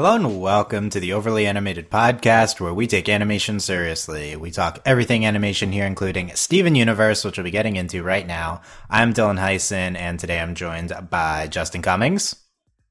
Hello and welcome to the Overly Animated Podcast, where we take animation seriously. We talk everything animation here, including Steven Universe, which we'll be getting into right now. I'm Dylan Heisen, and today I'm joined by Justin Cummings,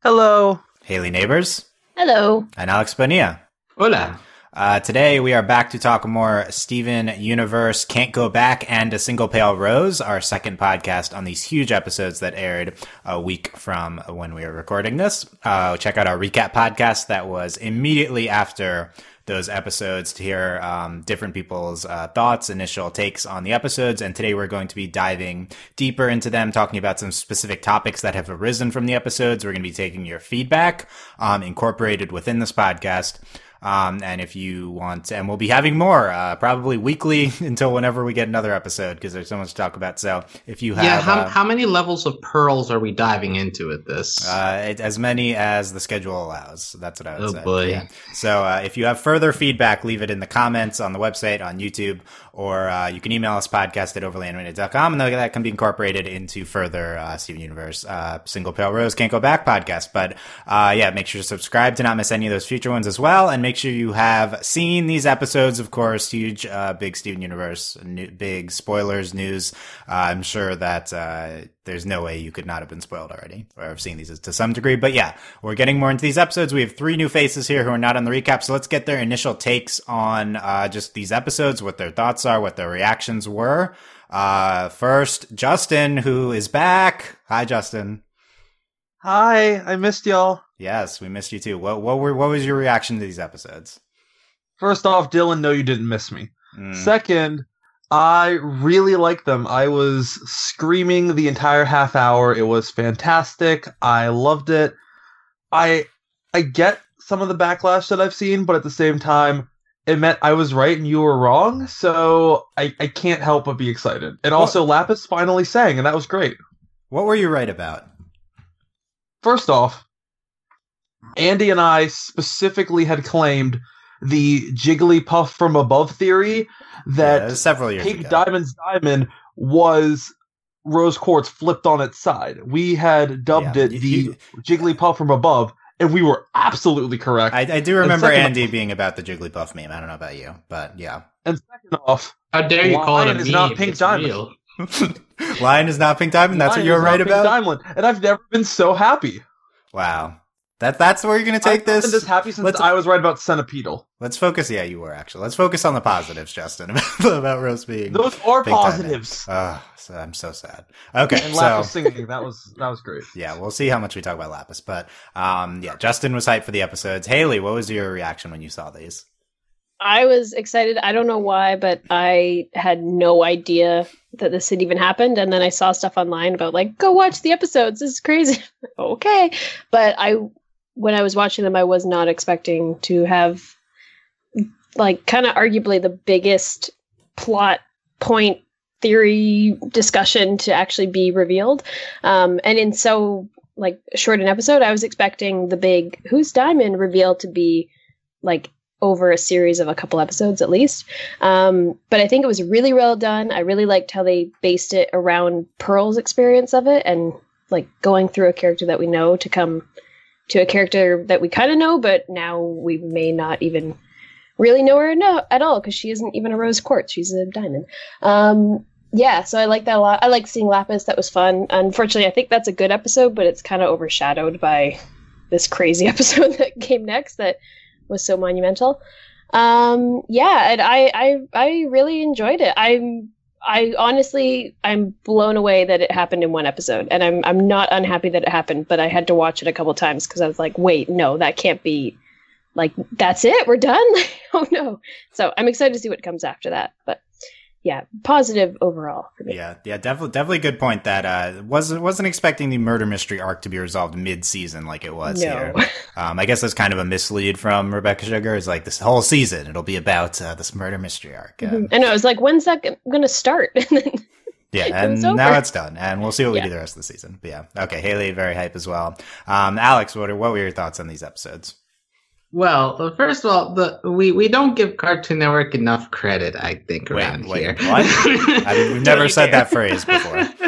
Hello. Haley Neighbors, Hello. and Alex Bonilla. Hola. Uh, today we are back to talk more Steven Universe, Can't Go Back, and A Single Pale Rose, our second podcast on these huge episodes that aired a week from when we were recording this. Uh, check out our recap podcast that was immediately after those episodes to hear um, different people's uh, thoughts, initial takes on the episodes. And today we're going to be diving deeper into them, talking about some specific topics that have arisen from the episodes. We're going to be taking your feedback um, incorporated within this podcast. Um, and if you want, and we'll be having more, uh, probably weekly until whenever we get another episode because there's so much to talk about. So if you have, yeah, how, uh, how many levels of pearls are we diving into with this? uh, it, as many as the schedule allows. That's what I would Oh, say. boy. Yeah. So uh, if you have further feedback, leave it in the comments on the website, on YouTube, or uh, you can email us podcast at overlyanimated.com and that can be incorporated into further uh, Steven Universe uh, Single Pale Rose Can't Go Back podcast. But uh, yeah, make sure to subscribe to not miss any of those future ones as well. And make sure you have seen these episodes, of course, huge, uh, big Steven Universe, new, big spoilers, news. Uh, I'm sure that uh, there's no way you could not have been spoiled already or have seen these to some degree. But yeah, we're getting more into these episodes. We have three new faces here who are not on the recap. So let's get their initial takes on uh, just these episodes, what their thoughts are, what their reactions were. Uh, first, Justin, who is back. Hi, Justin. Hi, I missed y'all. Yes, we missed you too. What what were what was your reaction to these episodes? First off, Dylan, no, you didn't miss me. Mm. Second, I really liked them. I was screaming the entire half hour. It was fantastic. I loved it. I I get some of the backlash that I've seen, but at the same time, it meant I was right and you were wrong. So I, I can't help but be excited. And also, Lapis finally sang, and that was great. What were you right about? First off, Andy and I specifically had claimed the Jigglypuff from above theory that it was several years Pink ago. Diamond's diamond was rose quartz flipped on its side. We had dubbed Yeah, it you- the you- Jigglypuff from above, and we were absolutely correct. I, I do remember second- Andy being about the Jigglypuff meme. I don't know about you, but yeah. and second off, How dare you call it a meme? not Pink it's Diamond. real. Lion is not Pink Diamond. That's what you're is not right Pink about. Diamond, and I've never been so happy. Wow. That that's where you're gonna take I've this. been this happy since Let's- I was right about Centipeetle. Let's focus. Yeah, you were actually. Let's focus on the positives, Justin, about Rose being. Those are Pink positives. Ah, so I'm so sad. Okay, And so Lapis singing, that was that was great. yeah, we'll see how much we talk about Lapis, but um, yeah, Justin was hyped for the episodes. Haley, what was your reaction when you saw these? I was excited. I don't know why, but I had no idea that this had even happened. And then I saw stuff online about like, go watch the episodes. This is crazy. okay. But I, when I was watching them, I was not expecting to have like kind of arguably the biggest plot point theory discussion to actually be revealed. Um, and in so like short an episode, I was expecting the big who's diamond reveal to be like over a series of a couple episodes at least. Um, but I think it was really well done. I really liked how they based it around Pearl's experience of it and like going through a character that we know to come to a character that we kind of know, but now we may not even really know her no- at all because she isn't even a rose quartz. She's a diamond. Um, yeah, so I like that a lot. I like seeing Lapis. That was fun. Unfortunately, I think that's a good episode, but it's kind of overshadowed by this crazy episode that came next that was so monumental. Um, yeah, and I, I, I really enjoyed it. I'm, I honestly, I'm blown away that it happened in one episode, and I'm, I'm not unhappy that it happened. But I had to watch it a couple times because I was like, wait, no, that can't be. Like that's it, we're done. oh no! So I'm excited to see what comes after that. But yeah, positive overall for me. Yeah, yeah, definitely, definitely good point. That uh, wasn't wasn't expecting the murder mystery arc to be resolved mid season like it was No. here. Um, I guess that's kind of a mislead from Rebecca Sugar. Is like this whole season it'll be about uh, this murder mystery arc. Uh, I know. I was like, when's that g- going to start? And then Yeah, and was now it's done, and we'll see what we Yeah. do the rest of the season. But yeah, okay, Haley, very hype as well. Um, Alex, what are, what were your thoughts on these episodes? Well, first of all, the we, we don't give Cartoon Network enough credit, I think, Wait, around wait, here. what? I mean, we've never said that phrase before.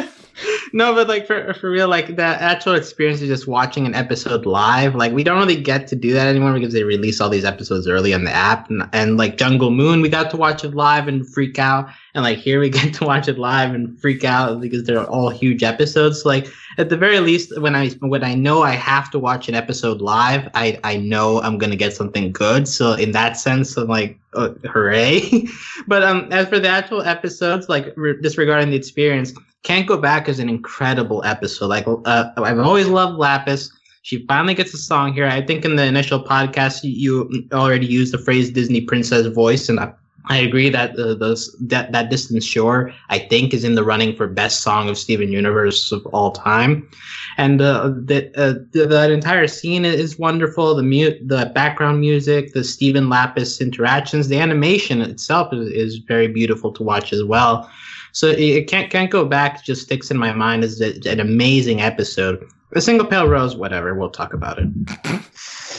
no, but like for for real, like the actual experience of just watching an episode live, like we don't really get to do that anymore because they release all these episodes early on the app, and, and like Jungle Moon, we got to watch it live and freak out, and like here we get to watch it live and freak out because they're all huge episodes. Like at the very least, when I when I know I have to watch an episode live, I I know I'm gonna get something good. So in that sense, I'm like, uh, hooray! but um, as for the actual episodes, like re- disregarding the experience, can't go back is an incredible episode. Like uh, I've always loved Lapis. She finally gets a song here. I think in the initial podcast you, already used the phrase Disney princess voice, and I, I agree that uh, those that that Distant Shore I think is in the running for best song of Steven Universe of all time, and uh, the, uh, the that entire scene is wonderful. The mute, the background music, the Steven Lapis interactions, the animation itself is, is very beautiful to watch as well. So it can't can't go back. Just sticks in my mind as a, an amazing episode. A single pale rose, whatever. We'll talk about it.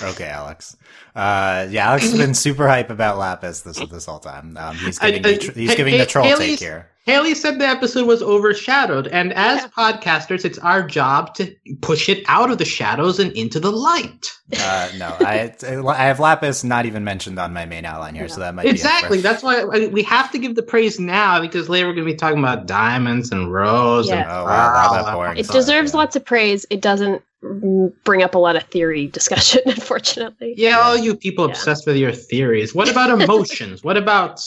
Okay, Alex. Uh, yeah, Alex has been super hype about Lapis this this whole time. Um, he's giving, I- I- the, tr- he's giving Ha- the troll Haley's- take here. Haley said the episode was overshadowed, and as Yeah. podcasters, it's our job to push it out of the shadows and into the light. Uh, no, I I have Lapis not even mentioned on my main outline here, so that might Exactly. Be up That's why I- we have to give the praise now because later we're going to be talking about diamonds and rose Yeah. and oh wow, wow, that boring. It stuff, deserves yeah. lots of praise. It doesn't bring up a lot of theory discussion, unfortunately. Yeah, all you people Yeah. obsessed with your theories. What about emotions? what about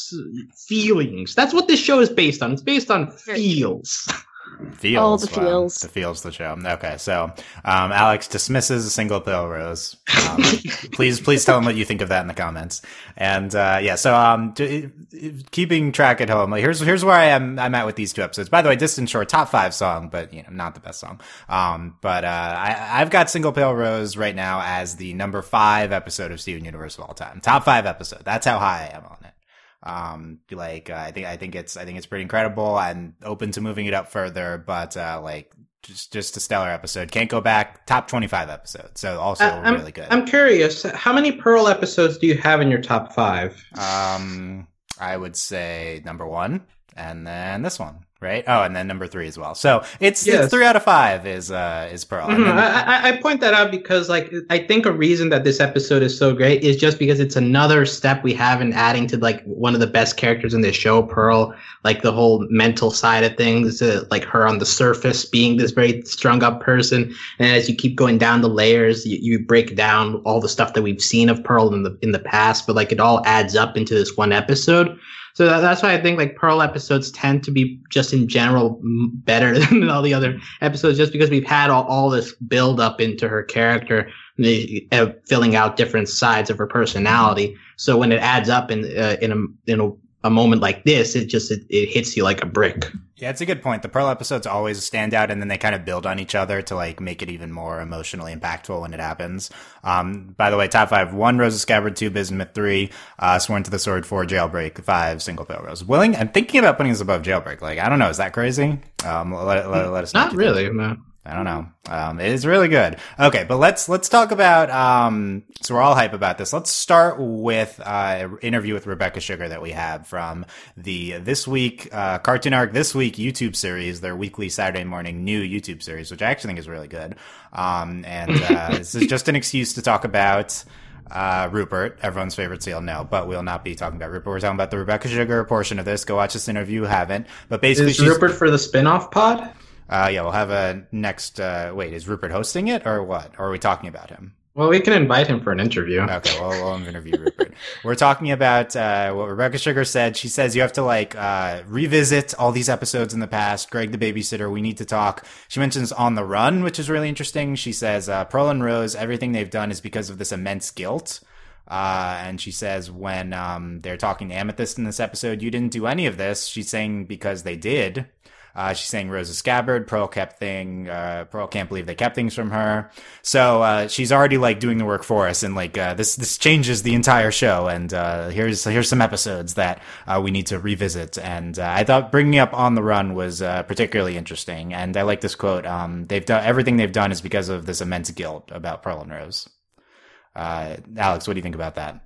feelings? That's what this show is based on. It's based on feels. Feels. All the wow. feels. The feels the show. Okay, so um, Alex dismisses a single pale rose. Um, please, please tell him what you think of that in the comments. And uh, yeah, so um, d- keeping track at home. Like, here's here's where I am. I'm at with these two episodes. By the way, Distant Shore top five song, but you know not the best song. Um, but uh, I, I've got Single Pale Rose right now as the number five episode of Steven Universe of all time. Top five episode. That's how high I am on it. Um, like uh, I think I think it's I think it's pretty incredible. I'm open to moving it up further, but uh, like just just a stellar episode. Can't go back. Top 25 episode. So also Uh, really good. I'm curious, how many Pearl episodes do you have in your top five? um, I would say number one, and then this one, right? Oh, and then number three as well. So it's Yes. it's three out of five is uh is Pearl. Mhm. then- I, I, I point that out because, like, I think a reason that this episode is so great is just because it's another step we have in adding to like one of the best characters in this show, Pearl. Like the whole mental side of things, uh, like her on the surface being this very strung up person, and as you keep going down the layers, you, you break down all the stuff that we've seen of Pearl in the in the past, but like it all adds up into this one episode. So that, that's why I think like Pearl episodes tend to be just in general better than all the other episodes, just because we've had all, all this build up into her character, uh, filling out different sides of her personality. So when it adds up in uh, in a in a, a moment like this, it just it, it hits you like a brick. Yeah, it's a good point. The Pearl episodes always stand out, and then they kind of build on each other to like make it even more emotionally impactful when it happens. Um, by the way, top five: one, Rose's Scabbard; two, Bismuth; three, uh, Sworn to the Sword; four, Jailbreak; five, Single Pale Rose. Willing, I'm thinking about putting this above Jailbreak. Like, I don't know, is that crazy? Um, let, let, let us. Not really, no. I don't know. Um, it is really good. Okay, but let's let's talk about. Um, so we're all hype about this. Let's start with uh, interview with Rebecca Sugar that we have from the this week uh, Cartoon Arc this week YouTube series, their weekly Saturday morning new YouTube series, which I actually think is really good. Um, and uh, this is just an excuse to talk about. Uh, Rupert, everyone's favorite seal, no, but we'll not be talking about Rupert. We're talking about the Rebecca Sugar portion of this. Go watch this interview. You haven't, but basically, Is she's, Rupert for the spin-off pod? Uh, yeah, we'll have a next. Uh, wait, is Rupert hosting it or what? Or are we talking about him? Well, we can invite him for an interview. Okay, well, we'll interview Rupert. We're talking about uh, what Rebecca Sugar said. She says you have to like uh, revisit all these episodes in the past. Greg the babysitter, we need to talk. She mentions On the Run, which is really interesting. She says uh, Pearl and Rose, everything they've done is because of this immense guilt. Uh, and she says when um, they're talking to Amethyst in this episode, you didn't do any of this. She's saying because they did. Uh, she's saying Rose's Scabbard, Pearl kept thing, uh, Pearl can't believe they kept things from her. So, uh, she's already like doing the work for us and like, uh, this, this changes the entire show. And, uh, here's, here's some episodes that, uh, we need to revisit. And, I thought bringing up On the Run was, particularly interesting. And I like this quote. Um, they've done, everything they've done is because of this immense guilt about Pearl and Rose. Alex, what do you think about that?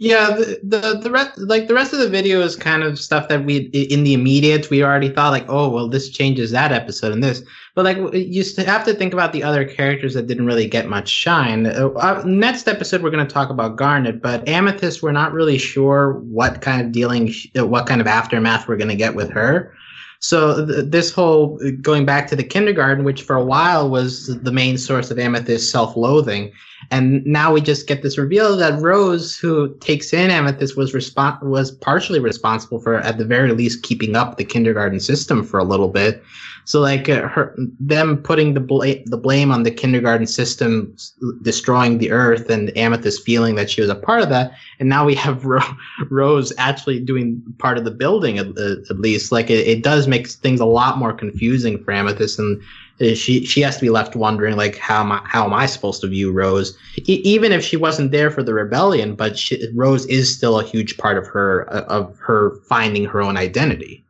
Yeah, the, the the rest like the rest of the video is kind of stuff that we in the immediate we already thought like oh well this changes that episode and this but like you have to think about the other characters that didn't really get much shine. Uh, uh next episode we're going to talk about Garnet, but Amethyst we're not really sure what kind of dealing uh, what kind of aftermath we're going to get with her. So th- this whole uh, going back to the kindergarten, which for a while was the main source of Amethyst self-loathing, and now we just get this reveal that Rose, who takes in Amethyst, was respon- was partially responsible for, at the very least, keeping up the kindergarten system for a little bit. So like uh, her, them putting the bl- the blame on the kindergarten system destroying the earth and Amethyst feeling that she was a part of that, and now we have Ro- Rose actually doing part of the building at, at least. Like it, it, does make things a lot more confusing for Amethyst, and uh, she she has to be left wondering like how am I how am I supposed to view Rose, e- even if she wasn't there for the rebellion, but she, Rose is still a huge part of her of her finding her own identity.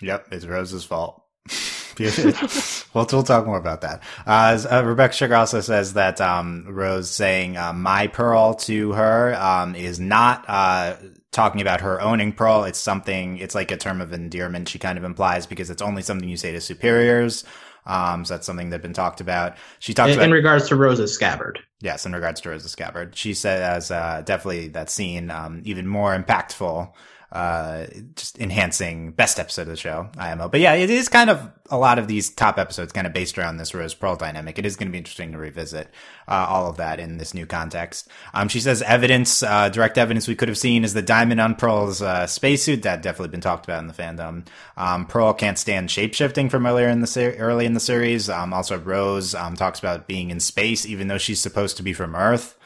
Yep, it's Rose's fault. we'll, we'll talk more about that. Uh, uh, Rebecca Sugar also says that um, Rose saying uh, "my pearl" to her um, is not uh, talking about her owning pearl. It's something. It's like a term of endearment. She kind of implies because it's only something you say to superiors. Um, so that's something that's been talked about. She talks in, about in regards to Rose's scabbard. Yes, in regards to Rose's scabbard, she says uh, definitely that scene um, even more impactful uh, just enhancing best episode of the show, IMO. But yeah, it is kind of a lot of these top episodes kind of based around this Rose Pearl dynamic. It is going to be interesting to revisit uh, all of that in this new context. Um, she says evidence, uh, direct evidence we could have seen is the diamond on Pearl's uh, spacesuit. That definitely been talked about in the fandom. Um, Pearl can't stand shapeshifting from earlier in the ser- early in the series. Um, also Rose um, talks about being in space even though she's supposed to be from Earth.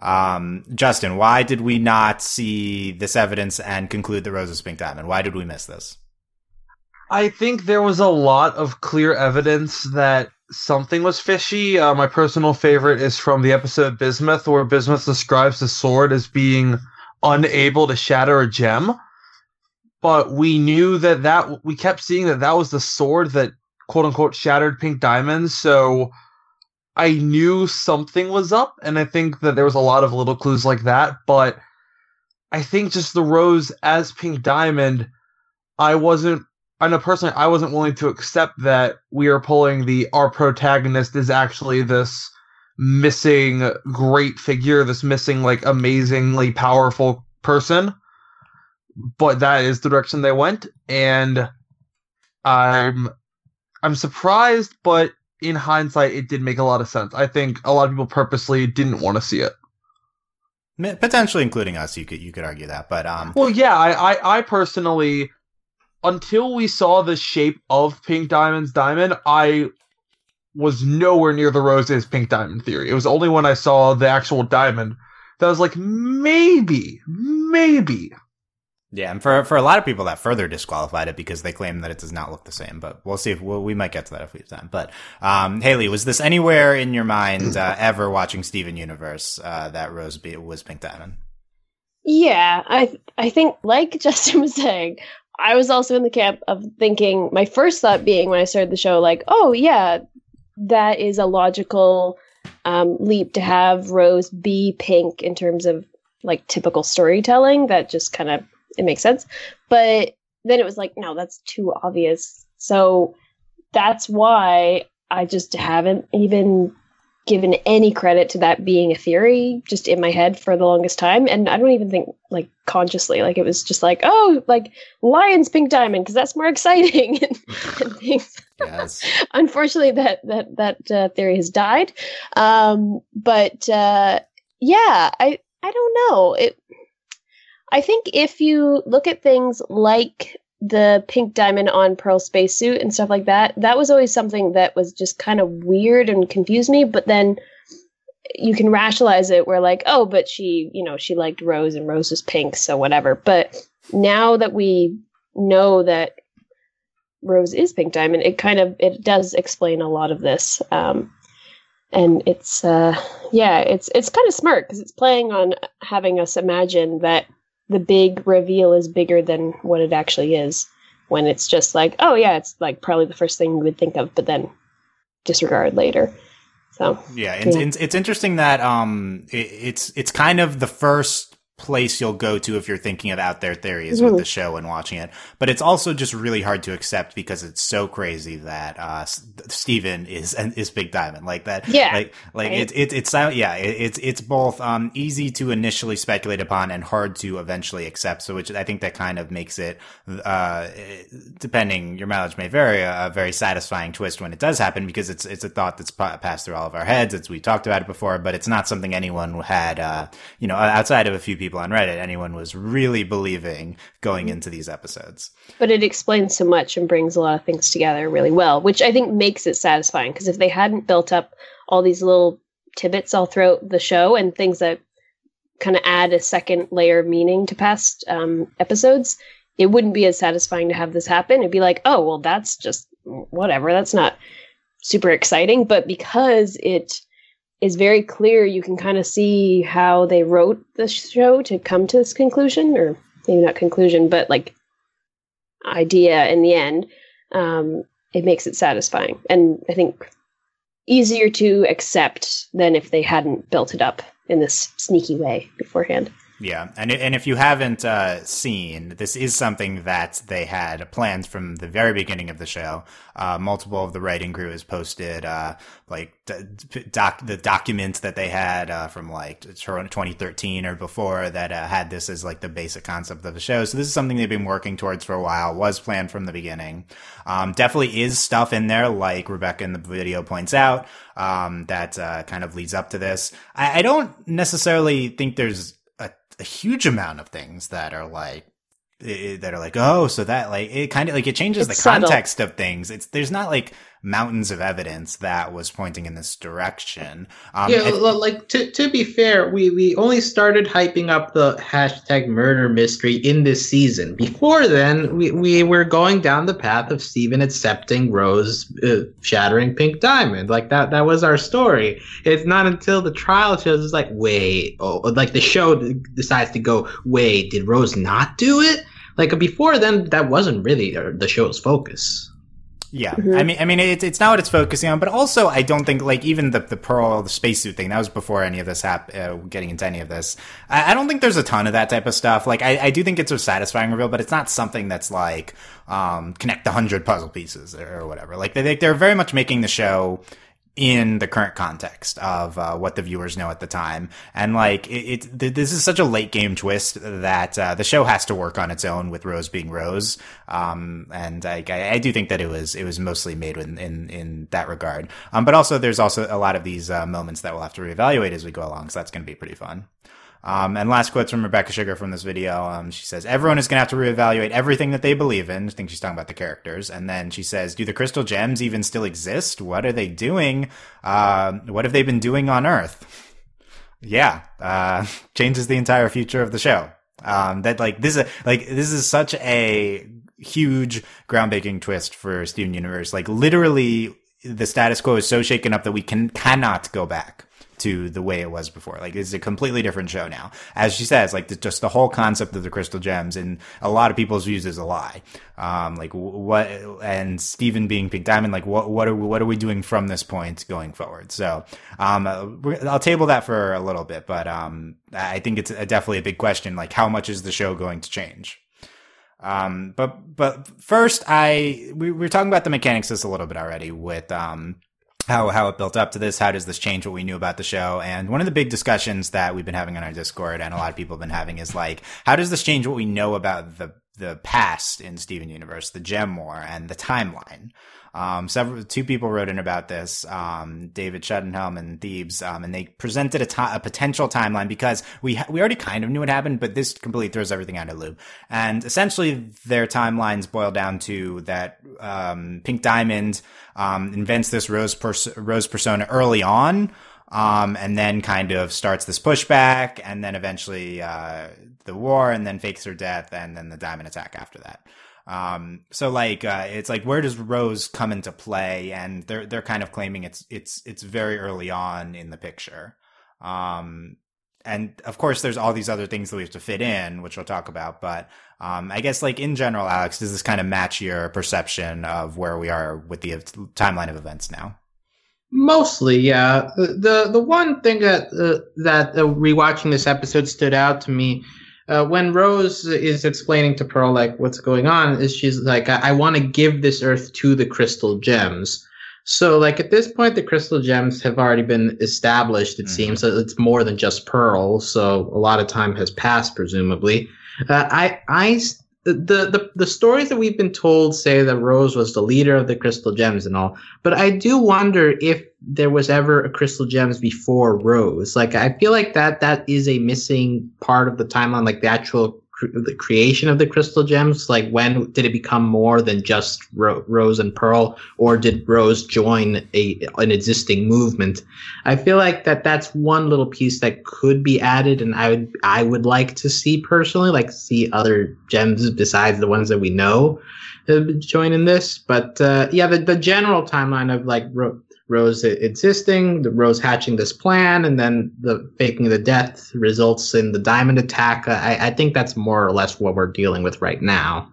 Um, Justin, why did we not see this evidence and conclude that Rose is Pink Diamond? Why did we miss this? I think there was a lot of clear evidence that something was fishy. Uh, my personal favorite is from the episode Bismuth, where Bismuth describes the sword as being unable to shatter a gem. But we knew that that we kept seeing that that was the sword that quote unquote shattered Pink Diamond. So I knew something was up, and I think that there was a lot of little clues like that. But I think just the rose as Pink Diamond, I wasn't. I know personally, I wasn't willing to accept that we are pulling the our protagonist is actually this missing great figure, this missing like amazingly powerful person. But that is the direction they went, and I'm I'm surprised, but in hindsight, it did make a lot of sense. I think a lot of people purposely didn't want to see it. Potentially, including us, you could you could argue that, but um. Well, yeah, I, I, I personally, until we saw the shape of Pink Diamond's diamond, I was nowhere near the roses Pink Diamond theory. It was only when I saw the actual diamond that I was like, maybe, maybe. Yeah, and for for a lot of people, that further disqualified it because they claim that it does not look the same. But we'll see if we'll, we might get to that if we have time. But um, Haley, was this anywhere in your mind uh, ever watching Steven Universe uh, that Rose B- was Pink Diamond? Yeah, I I think like Justin was saying, I was also in the camp of thinking. My first thought being when I started the show, like, oh yeah, that is a logical um, leap to have Rose be pink in terms of like typical storytelling. That just kind of it makes sense. But then it was like, no, that's too obvious. So that's why I just haven't even given any credit to that being a theory just in my head for the longest time and i don't even think like consciously like it was just like oh like lions pink diamond because that's more exciting and, and things yes. unfortunately that that that uh, theory has died um but uh yeah i i don't know it I think if you look at things like the pink diamond on Pearl spacesuit and stuff like that, that was always something that was just kind of weird and confused me. But then you can rationalize it where, like, oh, but she, you know, she liked Rose and Rose was pink, so whatever. But now that we know that Rose is pink diamond, it kind of it does explain a lot of this. Um, and it's uh yeah it's it's kind of smart because it's playing on having us imagine that the big reveal is bigger than what it actually is when it's just like oh yeah it's like probably the first thing you would think of but then disregard later so yeah it's, yeah. it's interesting that um it, it's it's kind of the first place you'll go to if you're thinking of out there theories with the show and watching it. But it's also just really hard to accept because it's so crazy that uh Steven is is Pink Diamond like that. Yeah. Like like Right. it, it it's uh, yeah, it, it's it's both um easy to initially speculate upon and hard to eventually accept. So which I think that kind of makes it uh depending your mileage may vary a, very satisfying twist when it does happen because it's it's a thought that's pa- passed through all of our heads. It's we talked about it before, but it's not something anyone had uh you know outside of a few people on Reddit anyone was really believing going into these episodes. but it explains so much and brings a lot of things together really well, which I think makes it satisfying. Because if they hadn't built up all these little tidbits all throughout the show and things that kind of add a second layer of meaning to past um, episodes, it wouldn't be as satisfying to have this happen. It'd be like, oh, well, that's just whatever. That's not super exciting. But because it is very clear, you can kind of see how they wrote the show to come to this conclusion, or maybe not conclusion, but like idea in the end, um, it makes it satisfying. And I think easier to accept than if they hadn't built it up in this sneaky way beforehand. Yeah, and and if you haven't uh, seen, this is something that they had planned from the very beginning of the show. Uh, multiple of the writing crew has posted uh, like doc the documents that they had uh, from like 2013 or before that uh, had this as like the basic concept of the show. So this is something they've been working towards for a while. Was planned from the beginning. Um, definitely is stuff in there, like Rebecca in the video points out, um, that uh, kind of leads up to this. I, I don't necessarily think there's a, huge amount of things that are like that are like oh so that like it kind of like it changes It's the subtle. context of things it's there's not like mountains of evidence that was pointing in this direction um yeah, like to to be fair, we we only started hyping up the hashtag murder mystery in this season. Before then, we we were going down the path of Steven accepting Rose uh, shattering Pink Diamond. Like that that was our story. It's not until the trial shows it's like wait, oh, like the show decides to go wait, did Rose not do it? Like before then, that wasn't really uh, the show's focus. Yeah, Mhm. I mean, I mean, it's it's not what it's focusing on, but also I don't think like even the the pearl, the spacesuit thing that was before any of this hap- uh, getting into any of this. I, I don't think there's a ton of that type of stuff. Like, I, I do think it's a satisfying reveal, but it's not something that's like um connect the hundred puzzle pieces or, or whatever. Like, they they're very much making the show in the current context of uh, what the viewers know at the time. And like it, it th- this is such a late game twist that uh, the show has to work on its own with Rose being Rose. Um, and I, I, do think that it was it was mostly made in in, in that regard. Um, but also there's also a lot of these uh, moments that we'll have to reevaluate as we go along. So that's going to be pretty fun. Um, and last quotes from Rebecca Sugar from this video. Um, she says, everyone is going to have to reevaluate everything that they believe in. I think she's talking about the characters. And then she says, do the crystal gems even still exist? What are they doing? Uh, what have they been doing on Earth? Yeah, uh, changes the entire future of the show. Um, that like, this is, like, this is such a huge groundbreaking twist for Steven Universe. Like, literally, the status quo is so shaken up that we can, cannot go back to the way it was before. Like it's a completely different show now. As she says, like the, just the whole concept of the crystal gems and a lot of people's views is a lie. Um, like what, and Steven being Pink Diamond, like what, what are, we, what are we doing from this point going forward? So, um, uh, I'll table that for a little bit, but, um, I think it's definitely a big question. Like how much is the show going to change? Um, but, but first I, we, we were talking about the mechanics just a little bit already with, um, how how it built up to this. How does this change what we knew about the show? And one of the big discussions that we've been having on our Discord and a lot of people have been having is like, how does this change what we know about the the past in Steven Universe, the Gem War, and the timeline? Um, several two people wrote in about this, um, David Shuttenhelm and Thebes, um, and they presented a ti- a potential timeline because we ha- we already kind of knew what happened, but this completely throws everything out of loop. And essentially, their timelines boil down to that um, Pink Diamond um, invents this rose pers- rose persona early on, um, and then kind of starts this pushback, and then eventually uh, the war, and then fakes her death, and then the diamond attack after that. Um, so like, uh, it's like, where does Rose come into play? And they're, they're kind of claiming it's, it's, it's very early on in the picture. Um, and of course there's all these other things that we have to fit in, which we'll talk about. But, um, I guess like in general, Alex, does this kind of match your perception of where we are with the timeline of events now? Mostly, yeah. The the one thing that uh, that uh, rewatching this episode stood out to me uh, when Rose is explaining to Pearl like what's going on is she's like I, I want to give this Earth to the crystal gems. So like at this point the crystal gems have already been established. It mm-hmm. seems so it's more than just Pearl. So a lot of time has passed presumably. Uh, I I the, the the stories that we've been told say that Rose was the leader of the Crystal Gems and all, but I do wonder if there was ever a Crystal Gems before Rose. Like I feel like that that is a missing part of the timeline, like the actual the creation of the crystal gems? Like when did it become more than just Ro- Rose and Pearl, or did Rose join a an existing movement? I feel like that that's one little piece that could be added, and I would I would like to see personally, like see other gems besides the ones that we know join in this. But uh, yeah, the the general timeline of like Ro- Rose existing, the Rose hatching this plan, and then the faking the death results in the diamond attack. I, I think that's more or less what we're dealing with right now.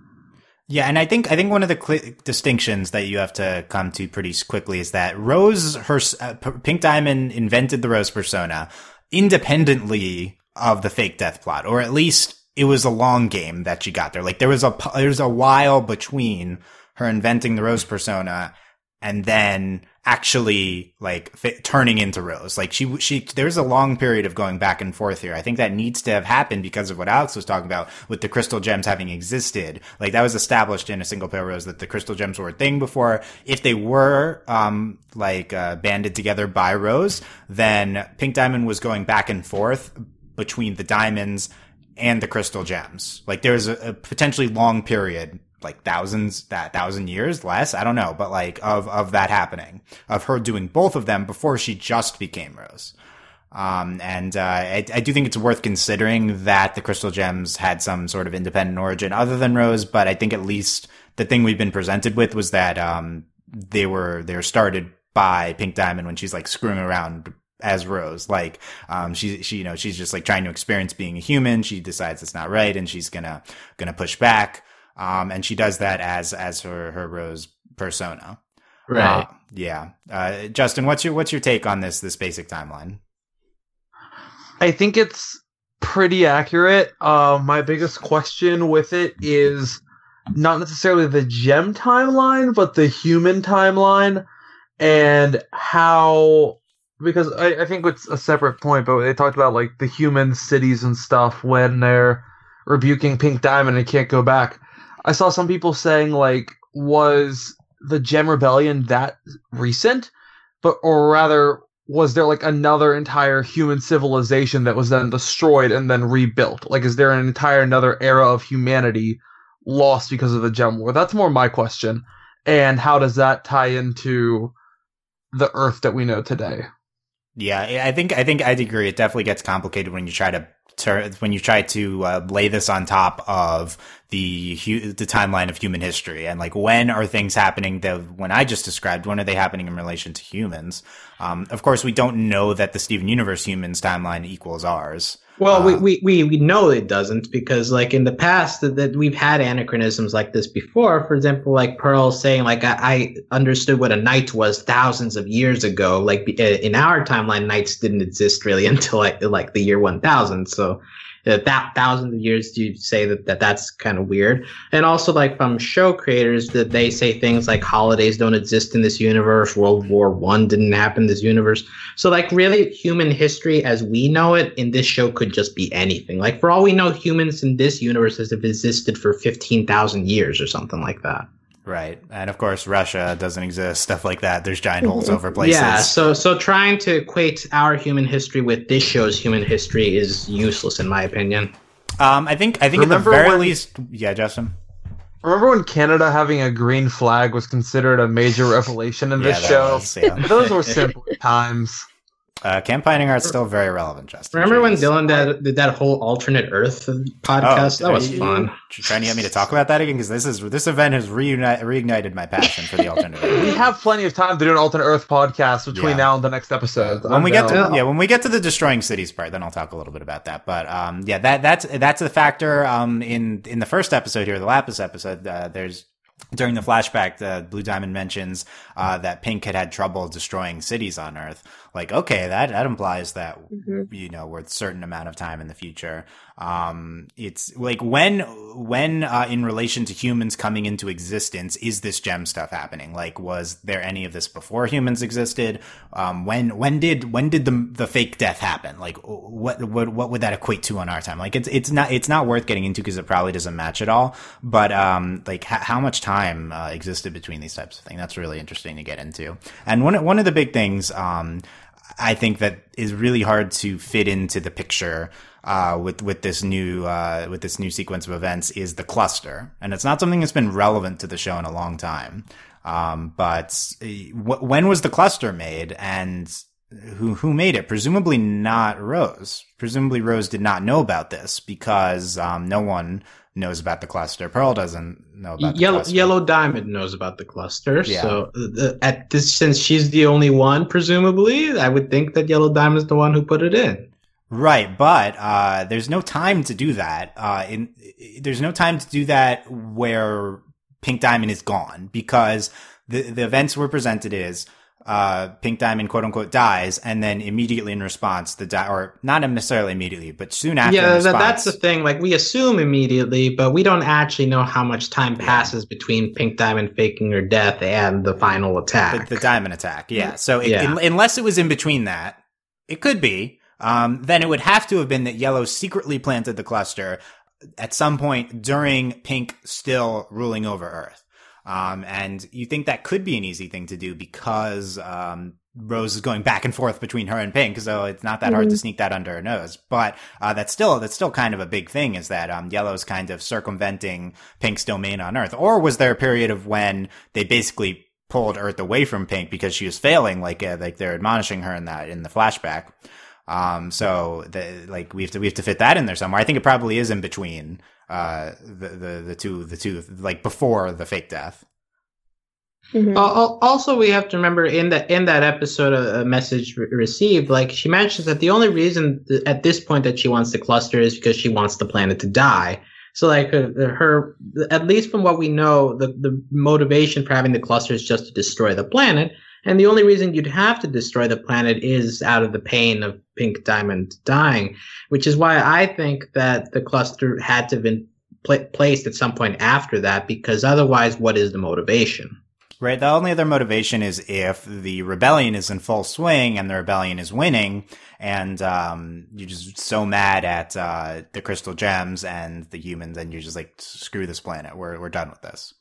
Yeah, and I think I think one of the cl- distinctions that you have to come to pretty quickly is that Rose, her uh, Pink Diamond invented the Rose persona independently of the fake death plot, or at least it was a long game that she got there. Like there was a there was a while between her inventing the Rose persona and then actually like turning into Rose. Like she, she, there's a long period of going back and forth here. I think that needs to have happened because of what Alex was talking about with the crystal gems having existed. Like that was established in a single pale rose that the crystal gems were a thing before. If they were, um, like, uh, banded together by Rose, then Pink Diamond was going back and forth between the diamonds and the crystal gems. Like there's a, a potentially long period like thousands that thousand years less i don't know but like of of that happening of her doing both of them before she just became rose um, and uh, I, I, do think it's worth considering that the crystal gems had some sort of independent origin other than rose but i think at least the thing we've been presented with was that um, they were they were started by pink diamond when she's like screwing around as Rose. Like, um, she, she, you know, she's just like trying to experience being a human. She decides it's not right and she's gonna, gonna push back. Um, and she does that as as her her Rose persona. Right. Uh, yeah. Uh, Justin, what's your what's your take on this this basic timeline? I think it's pretty accurate. Uh, my biggest question with it is not necessarily the gem timeline, but the human timeline and how because I, I think it's a separate point, but they talked about like the human cities and stuff when they're rebuking Pink Diamond and can't go back. I saw some people saying like, was the Gem Rebellion that recent? But or rather, was there like another entire human civilization that was then destroyed and then rebuilt? Like, is there an entire another era of humanity lost because of the Gem War? That's more my question. And how does that tie into the Earth that we know today? Yeah, I think I think I'd agree. It definitely gets complicated when you try to when you try to uh, lay this on top of the the timeline of human history and like when are things happening that when I just described when are they happening in relation to humans? Um, of course, we don't know that the Steven Universe humans timeline equals ours. Well, uh, we, we, we know it doesn't because, like in the past, that, that we've had anachronisms like this before. For example, like Pearl saying, like I, I, understood what a knight was thousands of years ago. Like in our timeline, knights didn't exist really until like like the year one thousand. So Uh, that thousands of years do you say that, that that's kind of weird. And also like from show creators that they say things like holidays don't exist in this universe world war one didn't happen in this universe. So like really human history as we know it in this show could just be anything. Like for all we know humans in this universe have existed for 15000 years or something like that Right. And of course Russia doesn't exist, stuff like that. There's giant holes over places. Yeah, so so trying to equate our human history with this show's human history is useless in my opinion. Um I think I think Remember at the very when, least yeah, Justin. Remember when Canada having a green flag was considered a major revelation in this yeah, show? Was, yeah. Those were simple times. Uh, campaigning art's still very relevant, Justin. Remember when Dylan did, did, that whole alternate Earth podcast? Oh, that was you, fun. trying to get me to talk about that again because this is this event has reuni- reignited my passion for the alternate. Earth. We have plenty of time to do an alternate Earth podcast between yeah. now and the next episode. When I'm we get to yeah, when we get to the destroying cities part, then I'll talk a little bit about that. But um, yeah, that that's that's a factor. Um, in in the first episode here, the Lapis episode, uh, there's during the flashback, the Blue Diamond mentions uh, that Pink had had trouble destroying cities on Earth. Like, okay, that that implies that Mhm. you know we're a certain amount of time in the future. Um, it's like when when uh, in relation to humans coming into existence, is this gem stuff happening? Like, was there any of this before humans existed? Um, when when did when did the the fake death happen? Like, what what what would that equate to on our time? Like, it's it's not it's not worth getting into because it probably doesn't match at all. But um, like, h- how much time uh, existed between these types of things? That's really interesting to get into. And one one of the big things um, I think that is really hard to fit into the picture uh, with with this new uh, with this new sequence of events is the cluster, and it's not something that's been relevant to the show in a long time. Um, but uh, wh- when was the cluster made, and who who made it? Presumably not Rose. Presumably Rose did not know about this because um, no one knows about the cluster. Pearl doesn't know about the Yellow cluster. Yellow Diamond knows about the cluster, Yeah. so uh, at this since she's the only one, presumably, I would think that Yellow Diamond is the one who put it in. Right, but uh, there's no time to do that. Uh, in there's no time to do that where Pink Diamond is gone because the the events were presented is uh, Pink Diamond quote unquote dies, and then immediately in response the di- or not necessarily immediately, but soon after. yeah, response, that's the thing. Like we assume immediately, but we don't actually know how much time passes between Pink Diamond faking her death and the final attack. the, the diamond attack. Yeah. So it, Yeah. un- unless it was in between that, it could be. Um, then it would have to have been that Yellow secretly planted the cluster at some point during Pink still ruling over Earth. Um, and you think that could be an easy thing to do because um, Rose is going back and forth between her and Pink, so it's not that hard to sneak that under her nose. But uh, that's still that's still kind of a big thing is that um, Yellow's kind of circumventing Pink's domain on Earth. Or was there a period of when they basically pulled Earth away from Pink because she was failing, like uh, like they're admonishing her in that in the flashback. Um, so the, like we have to we have to fit that in there somewhere. I think it probably is in between uh the the, the two the two like before the fake death. Mhm. Al- al- Also, we have to remember in that in that episode, a, a message re- received, like she mentions that the only reason th- at this point that she wants the cluster is because she wants the planet to die. So, like uh, her, at least from what we know, the the motivation for having the cluster is just to destroy the planet. And the only reason you'd have to destroy the planet is out of the pain of Pink Diamond dying, which is why I think that the cluster had to have been pla placed at some point after that, because otherwise, what is the motivation? Right. The only other motivation is if the rebellion is in full swing and the rebellion is winning, and um, you're just so mad at uh, the crystal gems and the humans, and you're just like, screw this planet. We're we're done with this.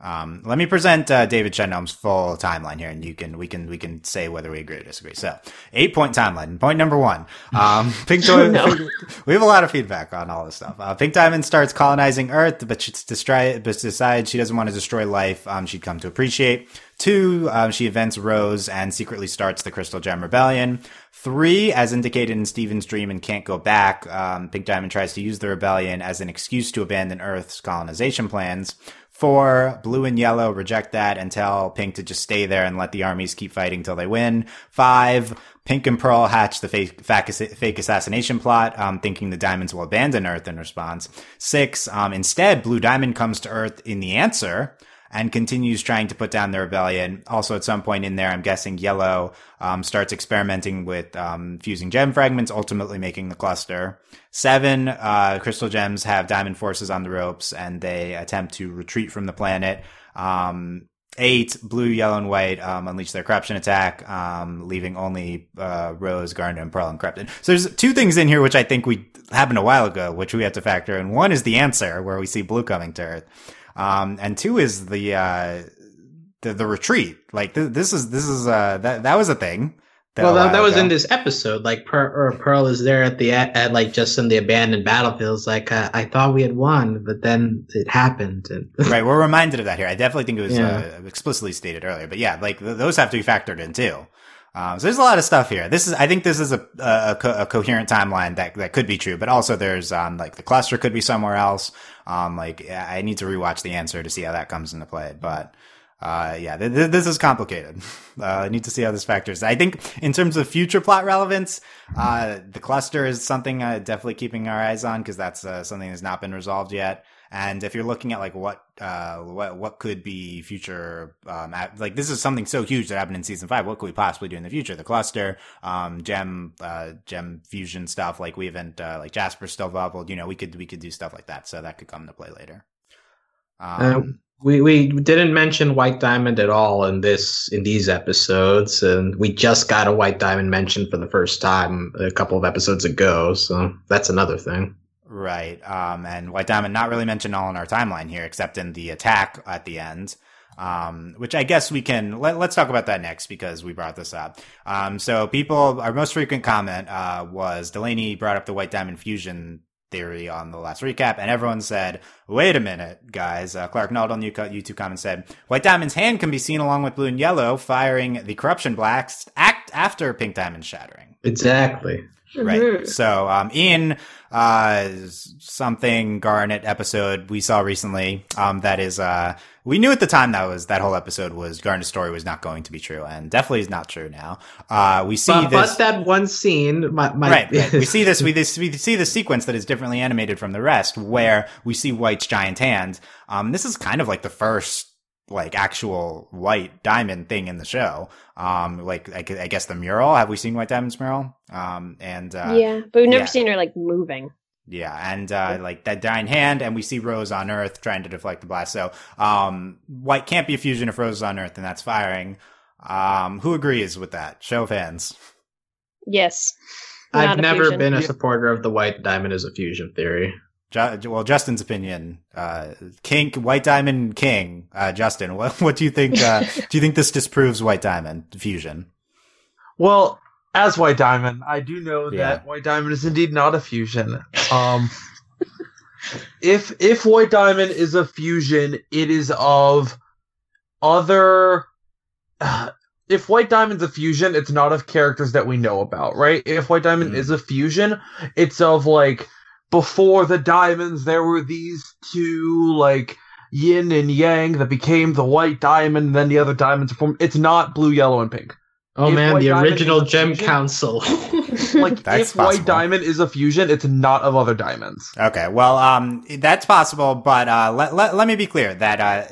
Um, let me present uh, David Shendom's full timeline here, and you can we can we can say whether we agree or disagree. So, eight point timeline. Point number one: um, Pink Diamond. No. we have a lot of feedback on all this stuff. Uh, Pink Diamond starts colonizing Earth, but she destri- but decides she doesn't want to destroy life. Um, she'd come to appreciate. Two, um, she events Rose and secretly starts the Crystal Gem Rebellion. Three, as indicated in Steven's dream and can't go back, um, Pink Diamond tries to use the rebellion as an excuse to abandon Earth's colonization plans. Four, blue and yellow reject that and tell Pink to just stay there and let the armies keep fighting till they win. Five, Pink and Pearl hatch the fake, fake, assassination plot, um, thinking the diamonds will abandon Earth in response. Six, um, instead, Blue Diamond comes to Earth in the answer and continues trying to put down the rebellion. Also, at some point in there, I'm guessing Yellow um, starts experimenting with um, fusing gem fragments, ultimately making the cluster. Seven, uh, crystal gems have diamond forces on the ropes, and they attempt to retreat from the planet. Um, eight, blue, yellow, and white um, unleash their corruption attack, um, leaving only uh, Rose, Garnet, and Pearl encrypted. So there's two things in here which I think we happened a while ago, which we have to factor in. One is the answer, where we see blue coming to Earth. Um, and two is the, uh, the, the retreat. Like th- this is, this is, uh, that, that was a thing. well, a that, that was ago. in this episode. Like Pearl, or Pearl is there at the at, at like just in the abandoned battlefields. Like uh, I thought we had won, but then it happened. And right. We're reminded of that here. I definitely think it was Yeah. uh, explicitly stated earlier, but yeah, like th- those have to be factored in too. Um, so there's a lot of stuff here. This is, I think this is a, a, co- a coherent timeline that, that could be true, but also there's, um, like the cluster could be somewhere else. Um, like I need to rewatch the answer to see how that comes into play, but, uh, yeah, th- th- this is complicated. Uh, I need to see how this factors. I think in terms of future plot relevance, uh, the cluster is something uh, definitely keeping our eyes on because that's uh, something that's not been resolved yet. And if you're looking at like what uh what what could be future um at, like this is something so huge that happened in season five. What could we possibly do in the future? The cluster, um, gem, uh, gem fusion stuff. Like we haven't uh, like Jasper's still bubbled. You know, we could we could do stuff like that. So that could come into play later. Um, Um, we we didn't mention White Diamond at all in this in these episodes, and we just got a White Diamond mention for the first time a couple of episodes ago. So that's another thing. Right. Um, and White Diamond not really mentioned all in our timeline here, except in the attack at the end. Um, which I guess we can let, us talk about that next because we brought this up. Um, so people, our most frequent comment uh, was Delaney brought up the White Diamond fusion theory on the last recap, and everyone said, "Wait a minute, guys!" Uh, Clark Nald on YouTube comment said, "White Diamond's hand can be seen along with blue and yellow, firing the corruption blast act after Pink Diamond shattering." Exactly. Right. Mhm. So, um, in uh, something Garnet episode we saw recently, um, that is, uh, we knew at the time that was that whole episode was Garnet's story was not going to be true, and definitely is not true now. Uh, we see But, this. but that one scene, my, my Right, right. We see this. We this we see the sequence that is differently animated from the rest, where we see White's giant hand. Um, this is kind of like the first like actual White Diamond thing in the show. Um, like I, I guess the mural. Have we seen White Diamond's mural? Um, and uh, yeah, but we've never yeah. seen her like moving. yeah, and uh, like that dying hand, and we see Rose on Earth trying to deflect the blast. So, um, White can't be a fusion if Rose is on Earth, and that's firing. Um, who agrees with that? Show of hands. Yes. I've never fusion. been a supporter of the White Diamond as a fusion theory. Ju- well, Justin's opinion, uh, King, White Diamond King, uh, Justin, what, what do you think, uh, do you think this disproves White Diamond fusion? Well, as White Diamond, I do know Yeah. that White Diamond is indeed not a fusion. Um, if if White Diamond is a fusion, it is of other. uh, if White Diamond's a fusion, it's not of characters that we know about, right? If White Diamond Mhm. is a fusion, it's of like before the diamonds, there were these two like yin and yang that became the White Diamond, and then the other diamonds formed. It's not blue, yellow, and pink. Oh If man, the original is Gem fusion- Council. Like That's if White. Diamond is a fusion, it's not of other diamonds. Okay, well, um, that's possible, but, uh, let, let, let me be clear that, uh,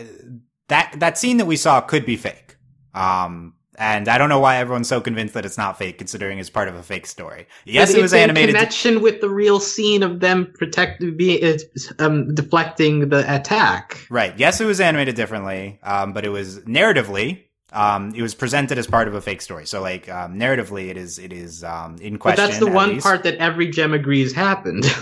that, that scene that we saw could be fake. Um, and I don't know why everyone's so convinced that it's not fake, considering it's part of a fake story. Yes, But it was it's in animated. connection with the real scene of them protect, be, uh, um, deflecting the attack. Right. Yes, it was animated differently, um, but it was narratively. Um, it was presented as part of a fake story. So, like, um, narratively, it is it is um, in But question. that's the at one least. part that every gem agrees happened.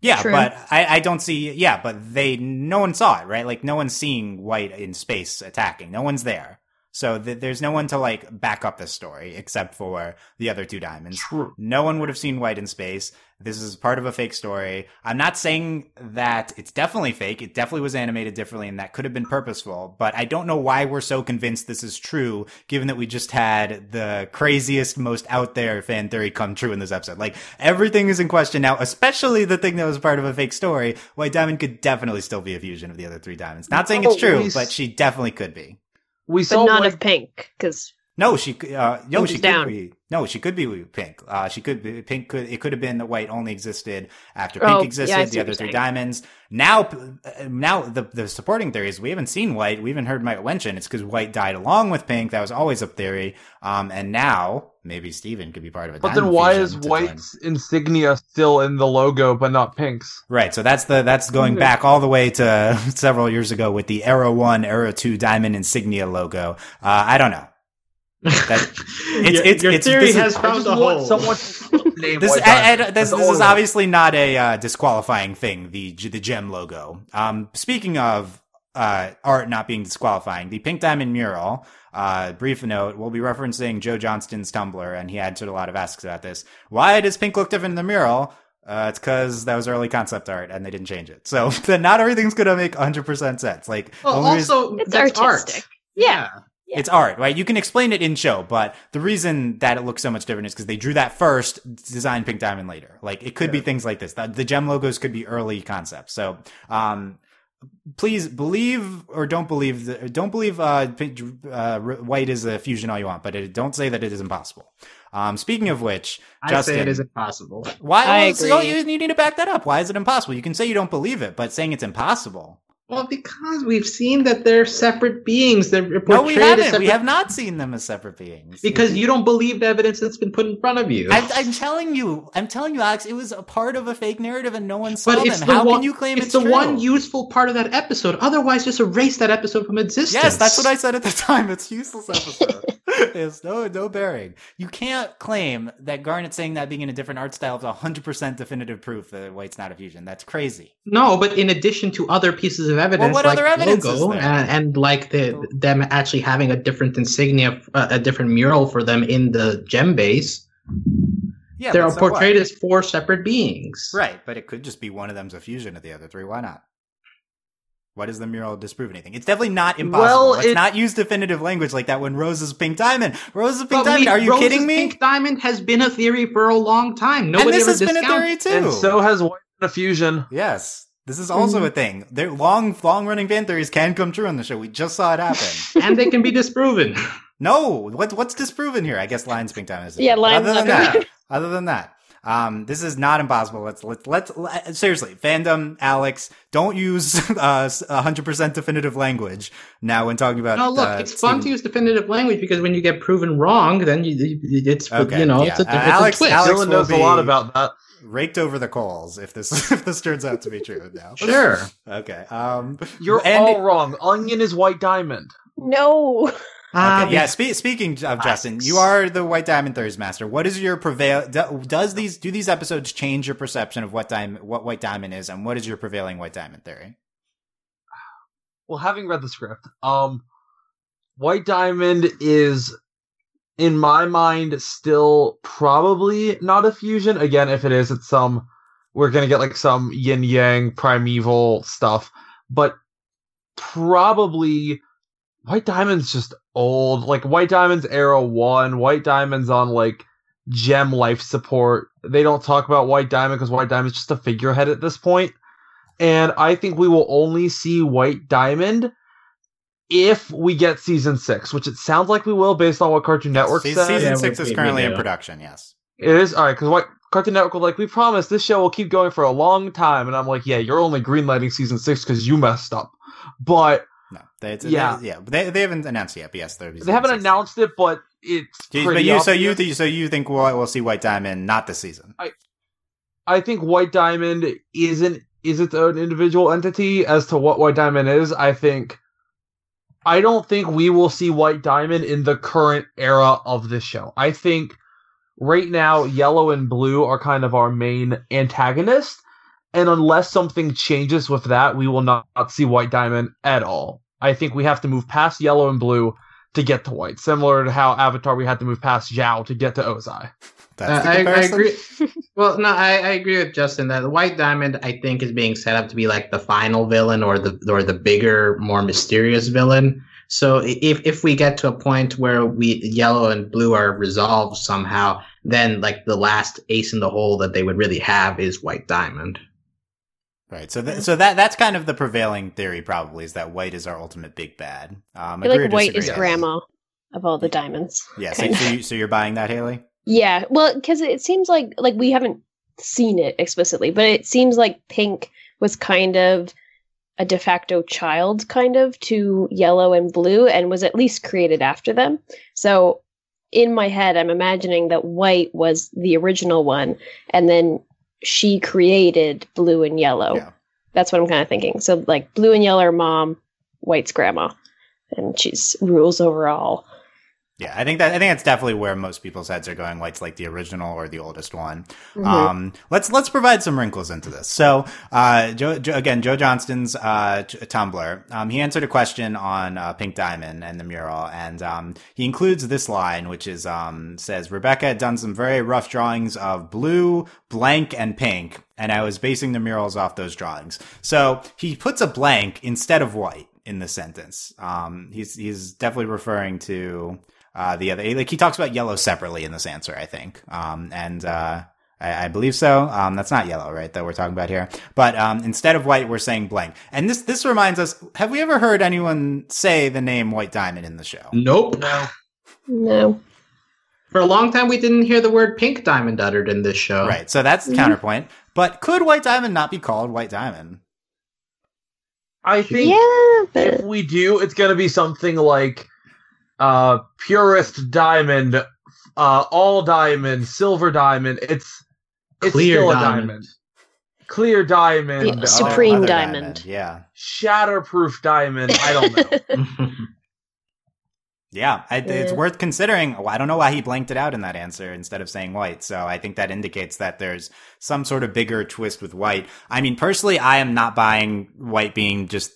Yeah, True. but I, I don't see. Yeah, but they no one saw it, right? Like, no one's seeing White in space attacking. No one's there. So th- there's no one to like back up this story except for the other two diamonds. True. No one would have seen White in space. This is part of a fake story. I'm not saying that it's definitely fake. It definitely was animated differently and that could have been purposeful, but I don't know why we're so convinced this is true given that we just had the craziest, most out there fan theory come true in this episode. Like everything is in question now, especially the thing that was part of a fake story. White Diamond could definitely still be a fusion of the other three diamonds. Not saying it's oh, true, but she definitely could be. We but saw not White of pink because No, she uh no, she is could be no, she could be pink. Uh she could be pink could it could have been that white only existed after Oh, pink yeah, existed, I the other three saying. diamonds. Now uh, now the the supporting theories we haven't seen white, we haven't heard Mike mention it's cuz white died along with pink. That was always a theory. Um and now maybe Steven could be part of it. But then why is White's insignia still in the logo but not Pink's? Right, so that's the that's going back all the way to several years ago with the Era 1, Era 2 diamond insignia logo. Uh I don't know. it's- your, it's- your it's- theory this is- has found a hole. someone This, I, I, this, this is obviously not a uh, disqualifying thing. The the gem logo. Um, speaking of uh, art not being disqualifying, the Pink Diamond mural. Uh, brief note: We'll be referencing Joe Johnston's Tumblr, and he answered a lot of asks about this. Why does pink look different in the mural? Uh, it's because that was early concept art, and they didn't change it. So not everything's gonna make 100 percent sense. Like, the well, only reason- also, it's artistic. art. Yeah. Yeah. It's art, right? You can explain it in show, but the reason that it looks so much different is because they drew that first, designed Pink Diamond later. Like it could be things like this. The, the gem logos could be early concepts. So, um, please believe or don't believe the, don't believe uh, Pink- uh, white is a fusion all you want, but it, don't say that it is impossible. Um, speaking of which, I Justin, say it is impossible. why? I well, so you, you need to back that up. Why is it impossible? You can say you don't believe it, but saying it's impossible. Well, because we've seen that they're separate beings. They're No, we haven't. separate We have not seen them as separate beings. because you don't believe the evidence that's been put in front of you. I'm, I'm telling you, I'm telling you, Alex, it was a part of a fake narrative and no one saw but it's them. the How one, can you claim it's, it's, the true? one useful part of that episode? Otherwise, just erase that episode from existence. Yes, that's what I said at the time. It's useless episode. It's no no bearing. You can't claim that Garnet saying that being in a different art style is 100% definitive proof that White's not a fusion. That's crazy. No, but in addition to other pieces of evidence, what like other evidence is logo and, and like the them actually having a different insignia, uh, a different mural for them in the gem base, Yeah, they're so what? portrayed as four separate beings. Right, but it could just be one of them's a fusion of the other three. Why not? Why does the mural disprove anything? It's definitely not impossible. Well, Let's it- not use definitive language like that when Rose's pink diamond. Rose's pink diamond. we- Are you Rose's kidding me? Pink diamond has been a theory for a long time. and Nobody this ever has been a theory too. And so has White in a fusion. Yes. This is also Mm-hmm. a thing. Their long, long running fan theories can come true on the show. We just saw it happen. and they can be disproven. no, what, what's disproven here? I guess Lion's Pink Diamond is. It. Yeah, Lion's other than that, other than that, um, this is not impossible. Let's let's let's let, seriously, fandom, Alex, don't use uh hundred percent definitive language now when talking about. No, look, uh, it's fun to use definitive language because when you get proven wrong, then you, you- it's Okay, you know yeah. it's a, Uh, it's Alex- a twist. Alex- Dylan knows a lot about that. raked over the coals if this if this turns out to be true now. Sure. Okay. Um. You're and- all wrong. Onion is white diamond. No. Ah, Okay, yeah. Spe- speaking of Justin, you are the White Diamond Theories master. What is your prevail? Do, does these do these episodes change your perception of what diamond, what White Diamond is, and what is your prevailing White Diamond theory? Well, having read the script, um, White Diamond is, in my mind, still probably not a fusion. Again, if it is, it's some we're gonna get like some yin yang primeval stuff, but probably White Diamond's just old. Like White Diamond's era one, White Diamond's on like gem life support. They don't talk about White Diamond because White Diamond's just a figurehead at this point. And I think we will only see White Diamond if we get season six, which it sounds like we will based on what Cartoon Network Se- says. season Yeah, six we- is we- currently we in production. Yes. It is all right because what Cartoon Network was like, we promise this show will keep going for a long time, and I'm like, yeah, you're only greenlighting season six because you messed up. But No. They, they- Yeah. yeah. They they haven't announced it yet. But yes, they haven't announced it, but it's But pretty you, so you th- so you think we'll, we'll see White Diamond not this season? I I think White Diamond isn't is its own individual entity as to what White Diamond is. I think I don't think we will see White Diamond in the current era of this show. I think right now Yellow and Blue are kind of our main antagonist, and unless something changes with that, we will not see White Diamond at all. I think we have to move past Yellow and Blue to get to White, similar to how Avatar we had to move past Zhao to get to Ozai. That's Uh, the I, I agree. well, no, I, I agree with Justin that the White Diamond, I think, is being set up to be like the final villain or the or the bigger, more mysterious villain. So if if we get to a point where we yellow and blue are resolved somehow, then like the last ace in the hole that they would really have is White Diamond. Right. So th- so that that's kind of the prevailing theory. Probably is that White is our ultimate big bad. Um, I feel like white is grandma of all the diamonds. Yeah. So, so, you, so you're buying that, Haley? Yeah, well, because it seems like like we haven't seen it explicitly, but it seems like Pink was kind of a de facto child, kind of to Yellow and Blue, and was at least created after them. So in my head, I'm imagining that White was the original one, and then she created Blue and Yellow. Yeah. That's what I'm kind of thinking. So like Blue and Yellow are mom, White's grandma, and she's rules over all. Yeah, I think that I think that's definitely where most people's heads are going. White's like the original or the oldest one. Mhm. Um, let's let's provide some wrinkles into this. So, uh, Joe, Joe, again, Joe Johnston's uh, Tumblr. Um, he answered a question on uh, Pink Diamond and the mural, and um, he includes this line, which is um, says Rebecca had done some very rough drawings of blue, blank, and pink, and I was basing the murals off those drawings. So he puts a blank instead of white in the sentence. Um, he's he's definitely referring to uh, the other like he talks about yellow separately in this answer, I think. Um, and uh, I, I believe so. Um, that's not yellow, right? That we're talking about here. But um, instead of white, we're saying blank. And this this reminds us: Have we ever heard anyone say the name White Diamond in the show? Nope. No. No. for a long time we didn't hear the word pink diamond uttered in this show. Right. So that's the Mhm. counterpoint. But could White Diamond not be called White Diamond? I think Yeah, if we do, it's gonna be something like uh purest diamond, uh all diamond, silver diamond. It's it's Clear still a diamond. diamond. Clear diamond, The uh, supreme Other diamond. Yeah. shatterproof diamond. I don't know. Yeah, I, it's Yeah. worth considering. I don't know why he blanked it out in that answer instead of saying white. So I think that indicates that there's some sort of bigger twist with white. I mean, personally, I am not buying white being just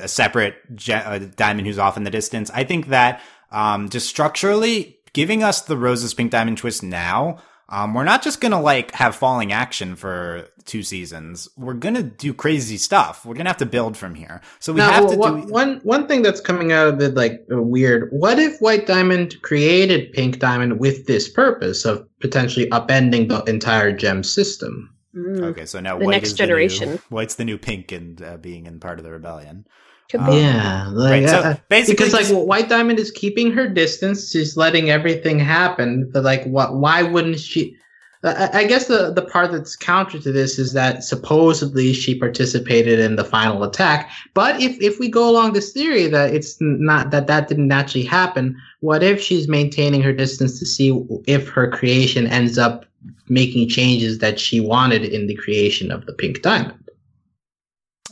a separate ge- uh, diamond who's off in the distance. I think that um, just structurally giving us the roses pink diamond twist now. Um, we're not just gonna like have falling action for two seasons. We're gonna do crazy stuff. We're gonna have to build from here. So we Now, have to one- do one one thing that's coming out of it like uh, weird. What if White Diamond created Pink Diamond with this purpose of potentially upending the entire gem system? Mm, Okay, so now The white next is the new- generation. white's the new pink and uh, being in part of the rebellion. Could Um, be. yeah, like, right. So uh, basically, because like just- well, White Diamond is keeping her distance. She's letting everything happen. But like, what? Why wouldn't she? I I guess the, the part that's counter to this is that supposedly she participated in the final attack. But if, if we go along this theory that it's not that that didn't actually happen, what if she's maintaining her distance to see if her creation ends up making changes that she wanted in the creation of the pink diamond?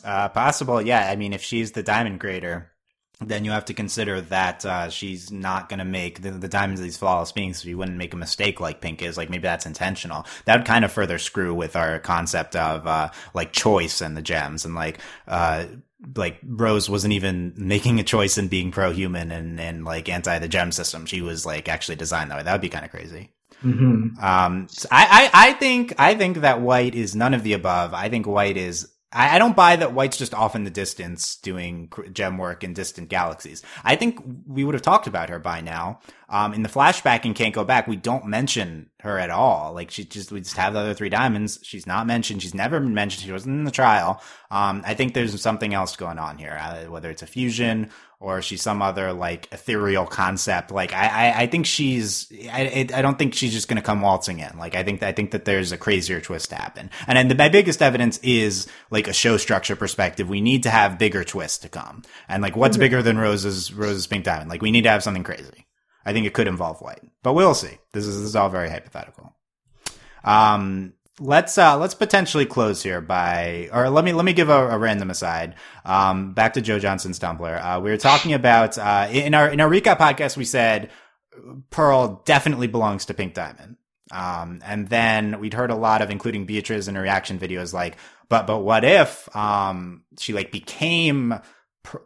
Uh, possible, yeah. I mean, if she's the diamond grader, then you have to consider that uh, she's not going to make the, the diamonds of these flawless beings. So you wouldn't make a mistake like Pink is. Like maybe that's intentional. That would kind of further screw with our concept of uh, like choice and the gems and like. Uh, like Rose wasn't even making a choice in being pro-human and, and like anti the gem system. She was like actually designed that way. That would be kind of crazy. Mm-hmm. Um, so I, I, I think, I think that white is none of the above. I think white is, I, don't buy that white's just off in the distance doing gem work in distant galaxies. I think we would have talked about her by now. Um, in the flashback and can't go back, we don't mention her at all. Like she just, we just have the other three diamonds. She's not mentioned. She's never been mentioned. She wasn't in the trial. Um, I think there's something else going on here, uh, whether it's a fusion or she's some other like ethereal concept. Like I, I, I think she's, I, I don't think she's just going to come waltzing in. Like I think, I think that there's a crazier twist to happen. And then the, my biggest evidence is like a show structure perspective. We need to have bigger twists to come. And like what's bigger than Rose's, Rose's Pink Diamond? Like we need to have something crazy. I think it could involve white, but we'll see. This is, this is all very hypothetical. Um, let's uh let's potentially close here by or let me let me give a, a random aside. Um back to Joe Johnston's tumblr. Uh we were talking about uh in our in our recap podcast we said pearl definitely belongs to pink diamond. Um and then we'd heard a lot of including beatrice in her reaction videos like but but what if um she like became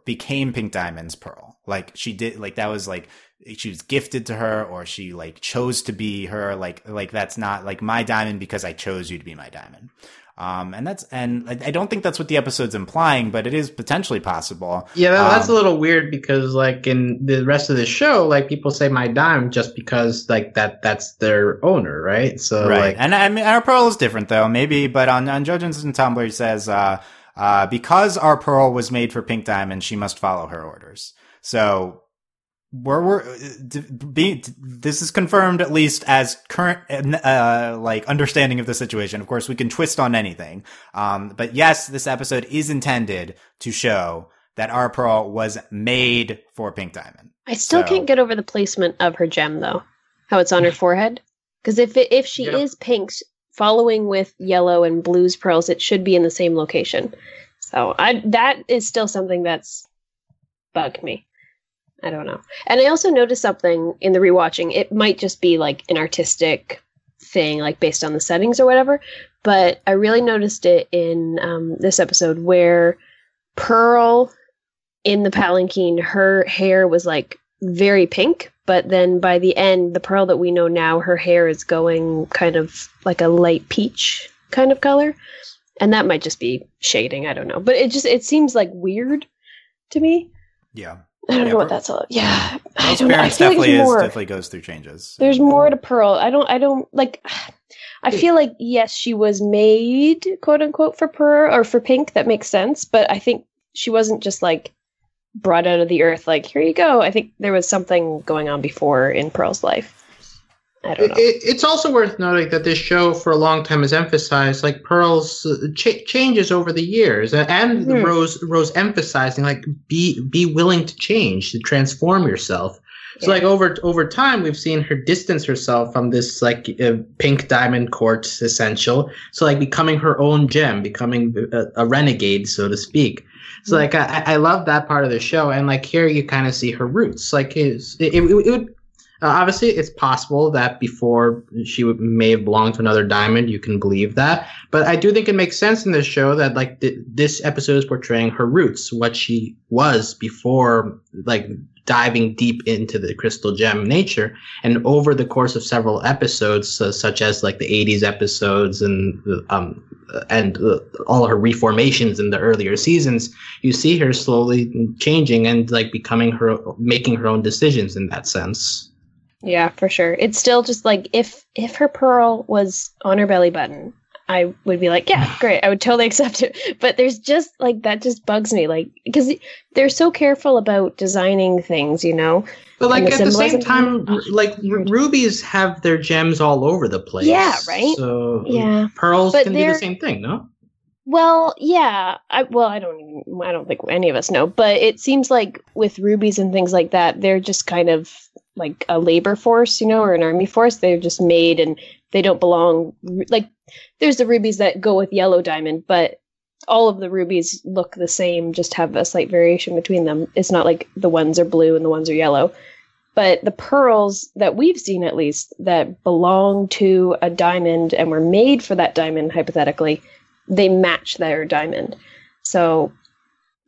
became pink diamond's pearl? Like she did like that was like she was gifted to her or she like chose to be her like like that's not like my diamond because i chose you to be my diamond. Um and that's and i don't think that's what the episode's implying but it is potentially possible. Yeah, that, that's a Um, little weird because like in the rest of the show, like people say my dime just because like that that's their owner, right? So right. like and i mean our pearl is different though maybe but on on Joe Johnston's tumblr he says uh uh because our pearl was made for pink diamond she must follow her orders. So we're, we're d- be, this is confirmed at least as current uh like understanding of the situation of course we can twist on anything um but yes this episode is intended to show that our pearl was made for pink diamond I still So- can't get over the placement of her gem though. How it's on her forehead. Because if it, if she Yeah. is pink, following with yellow and blues pearls, it should be in the same location. So I that is still something that's bugged me. I don't know. And I also noticed something in the rewatching. It might just be like an artistic thing, like based on the settings or whatever. But I really noticed it in um, this episode where Pearl in the palanquin, her hair was like very pink, but then by the end, the Pearl that we know now, her hair is going kind of like a light peach kind of color. And that might just be shading, I don't know. But it just it seems like weird to me. yeah I don't Yeah, know what that's all. Yeah, I don't know. I feel like definitely there's is more. definitely goes through changes There's more to Pearl. I don't. I don't like. I feel like yes, she was made quote unquote for Pearl or for Pink. That makes sense. But I think she wasn't just like brought out of the earth. Like here you go. I think there was something going on before in Pearl's life. I don't know. It, it's also worth noting that this show for a long time has emphasized like Pearl's uh, ch- changes over the years, uh, and Hmm. Rose Rose emphasizing like be be willing to change, to transform yourself. So like over over time, we've seen her distance herself from this like uh, pink diamond court essential. So like becoming her own gem, becoming a, a renegade, so to speak. So Mhm. like I, I love that part of the show, and like here you kind of see her roots. Like it, it, it would uh, obviously, it's possible that before she would, may have belonged to another diamond. You can believe that, but I do think it makes sense in this show that like th- this episode is portraying her roots, what she was before, like diving deep into the crystal gem nature. And over the course of several episodes, uh, such as like the '80s episodes and um and uh, all her reformations in the earlier seasons, you see her slowly changing and like becoming her, making her own decisions in that sense. Yeah, for sure. It's still just like if if her pearl was on her belly button, I would be like, yeah, great. I would totally accept it. But there's just like that just bugs me, like because they're so careful about designing things, you know. But like the at the same time, like r- rubies have their gems all over the place. Yeah, right? So Yeah. pearls But can do the same thing, no? Well, yeah. I well, I don't even I don't think any of us know, but it seems like with rubies and things like that, they're just kind of like a labor force, you know, or an army force. They're just made and they don't belong like there's the rubies that go with yellow diamond, but all of the rubies look the same, just have a slight variation between them. It's not like the ones are blue and the ones are yellow. But the pearls that we've seen, at least, that belong to a diamond and were made for that diamond, hypothetically, they match their diamond. So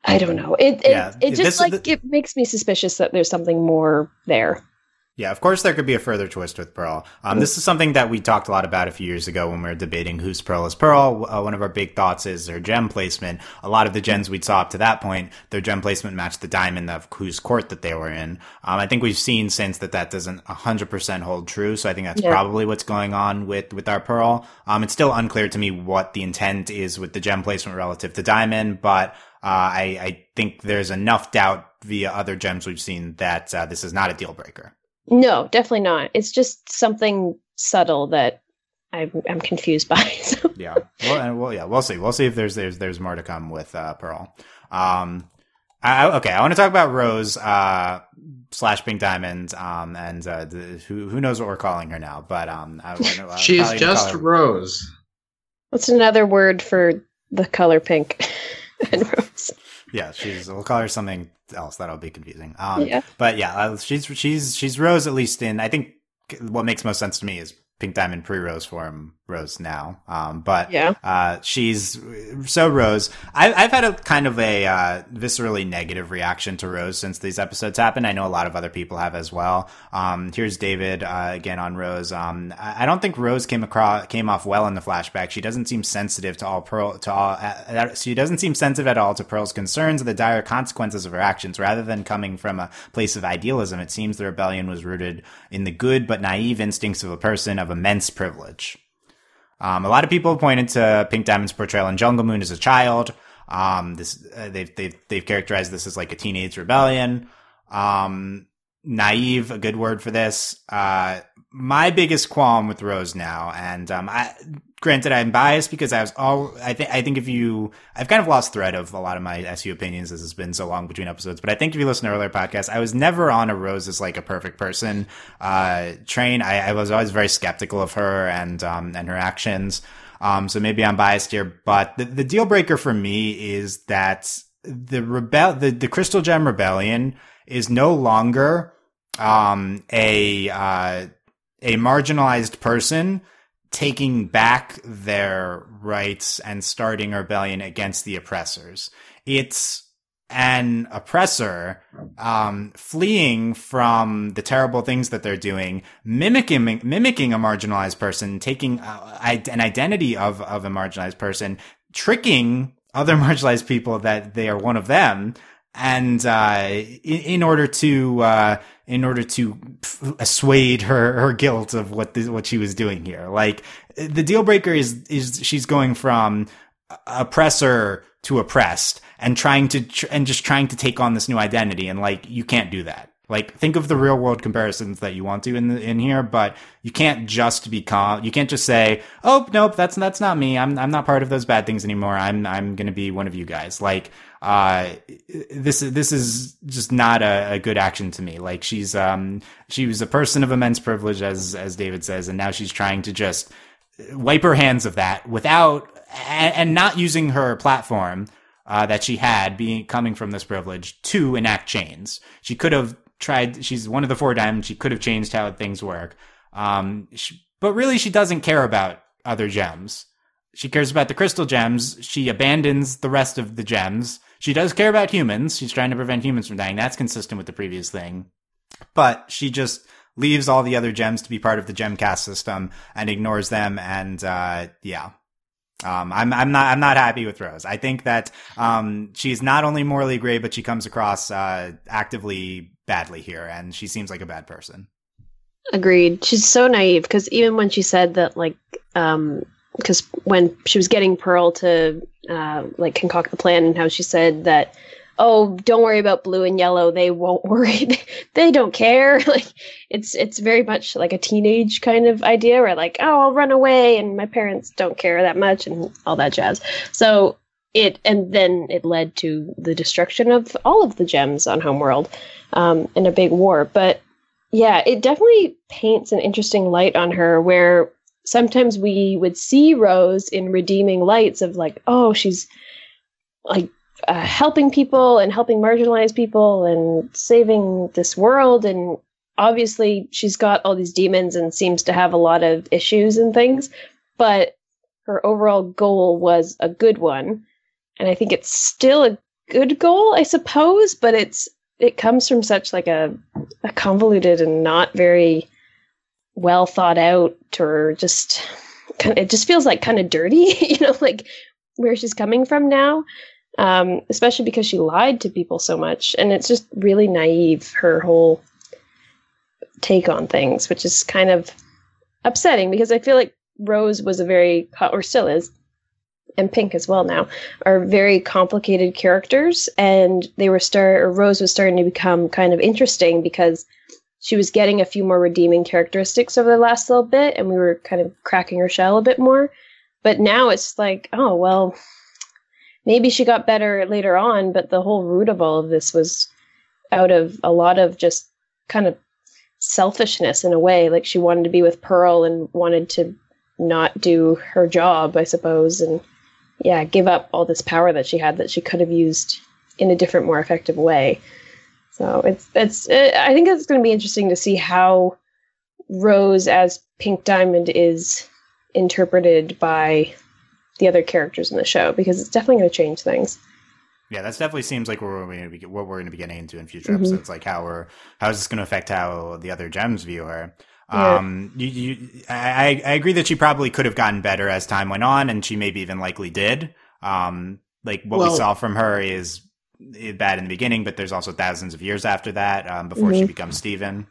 I don't know. It it, Yeah, it just this- like it makes me suspicious that there's something more there. Yeah, of course there could be a further twist with Pearl. Um, this is something that we talked a lot about a few years ago when we were debating whose Pearl is Pearl. Uh, one of our big thoughts is their gem placement. A lot of the gems we saw up to that point, their gem placement matched the diamond of whose court that they were in. Um, I think we've seen since that that doesn't 100% hold true, so I think that's Yeah. probably what's going on with, with our Pearl. Um, it's still unclear to me what the intent is with the gem placement relative to diamond, but uh, I, I think there's enough doubt via other gems we've seen that uh, this is not a deal breaker. No, definitely not. It's just something subtle that I'm, I'm confused by. So. yeah. Well, and well, yeah, we'll see. We'll see if there's there's there's more to come with uh, Pearl. Um, I, I- okay, I want to talk about Rose uh, slash Pink Diamond. Um, and uh, the, who who knows what we're calling her now? But um, I, I, I'm She's just her- Rose. What's another word for the color pink and rose? yeah. She's we'll call her something else that'll be confusing. Um, Yeah. but yeah, uh, she's she's she's Rose at least in. I think what makes most sense to me is Pink Diamond pre Rose form Rose now. Um, but Yeah. Uh, she's so Rose. I, I've had a kind of a uh, viscerally negative reaction to Rose since these episodes happened. I know a lot of other people have as well. Um, here's David uh, again on Rose. Um, I, I don't think Rose came across came off well in the flashback. She doesn't seem sensitive to all Pearl to all. Uh, uh, she doesn't seem sensitive at all to Pearl's concerns and the dire consequences of her actions. Rather than coming from a place of idealism, it seems the rebellion was rooted in the good but naive instincts of a person of immense privilege. Um, a lot of people pointed to Pink Diamond's portrayal in Jungle Moon as a child. Um, this uh, they've they've they've characterized this as like a teenage rebellion. Um, naive, a good word for this. Uh, my biggest qualm with Rose now, and um, I granted I'm biased because I was all I think I think if you I've kind of lost thread of a lot of my SU opinions as it's been so long between episodes, but I think if you listen to earlier podcasts, I was never on a Rose as like a perfect person uh, train. I, I was always very skeptical of her and um, and her actions. Um, so maybe I'm biased here, but the, the deal breaker for me is that the rebel the, the Crystal Gem Rebellion is no longer um, a uh, a marginalized person taking back their rights and starting a rebellion against the oppressors. It's an oppressor um, fleeing from the terrible things that they're doing, mimicking mimicking a marginalized person, taking uh, an identity of of a marginalized person, tricking other marginalized people that they are one of them, and uh, in, in order to uh, in order to assuade her her guilt of what this, what she was doing here. Like the deal breaker is is she's going from oppressor to oppressed and trying to tr- and just trying to take on this new identity and like you can't do that Like think of the real world comparisons that you want to in the, in here, but you can't just be calm. You can't just say, "Oh, nope, that's that's not me. I'm I'm not part of those bad things anymore. I'm I'm to be one of you guys." Like uh this this is just not a, a, good action to me. Like she's um she was a person of immense privilege as as david says and now she's trying to just wipe her hands of that without and, and not using her platform uh, that she had being coming from this privilege to enact chains. She could have tried she's one of the four diamonds. She could have changed how things work. Um she, but really she doesn't care about other gems. She cares about the crystal gems. She abandons the rest of the gems she does care about humans. She's trying to prevent humans from dying. That's consistent with the previous thing. But she just leaves all the other gems to be part of the gem caste system and ignores them. And uh, yeah, um, I'm I'm not I'm not happy with Rose. I think that um, she's not only morally gray, but she comes across uh, actively badly here, and she seems like a bad person. Agreed. She's so naive because even when she said that, like, um, because when she was getting Pearl to uh, like concoct the plan, and how she said that, oh, don't worry about blue and yellow, they won't worry, they don't care. like it's it's very much like a teenage kind of idea, where like, oh, I'll run away, and my parents don't care that much, and all that jazz. So it and then it led to the destruction of all of the gems on Homeworld um, in a big war, but. Yeah, it definitely paints an interesting light on her where sometimes we would see Rose in redeeming lights of like, oh, she's like uh, helping people and helping marginalized people and saving this world. And obviously, she's got all these demons and seems to have a lot of issues and things. But her overall goal was a good one. And I think it's still a good goal, I suppose, but it's it comes from such like a, a convoluted and not very well thought out or just it just feels like kind of dirty, you know, like where she's coming from now. Um, especially because she lied to people so much, and it's just really naive. Her whole take on things, which is kind of upsetting because I feel like Rose was a very, or still is, and Pink as well now, are very complicated characters, and they were start or Rose was starting to become kind of interesting because she was getting a few more redeeming characteristics over the last little bit, and we were kind of cracking her shell a bit more. But now it's like, oh, well, maybe she got better later on, but the whole root of all of this was out of a lot of just kind of selfishness in a way. Like she wanted to be with Pearl and wanted to not do her job, I suppose, and yeah, give up all this power that she had that she could have used in a different, more effective way. So it's it's it, I think it's going to be interesting to see how Rose as Pink Diamond is interpreted by the other characters in the show because it's definitely going to change things. Yeah, that definitely seems like what we're going to be what we're going to be getting into in future mm-hmm. episodes. Like how we're how is this going to affect how the other gems view her? Yeah. Um, you, you, I, I agree that she probably could have gotten better as time went on, and she maybe even likely did. Um, like what well, we saw from her is bad in the beginning, but there's also thousands of years after that um, before mm-hmm. she becomes Steven.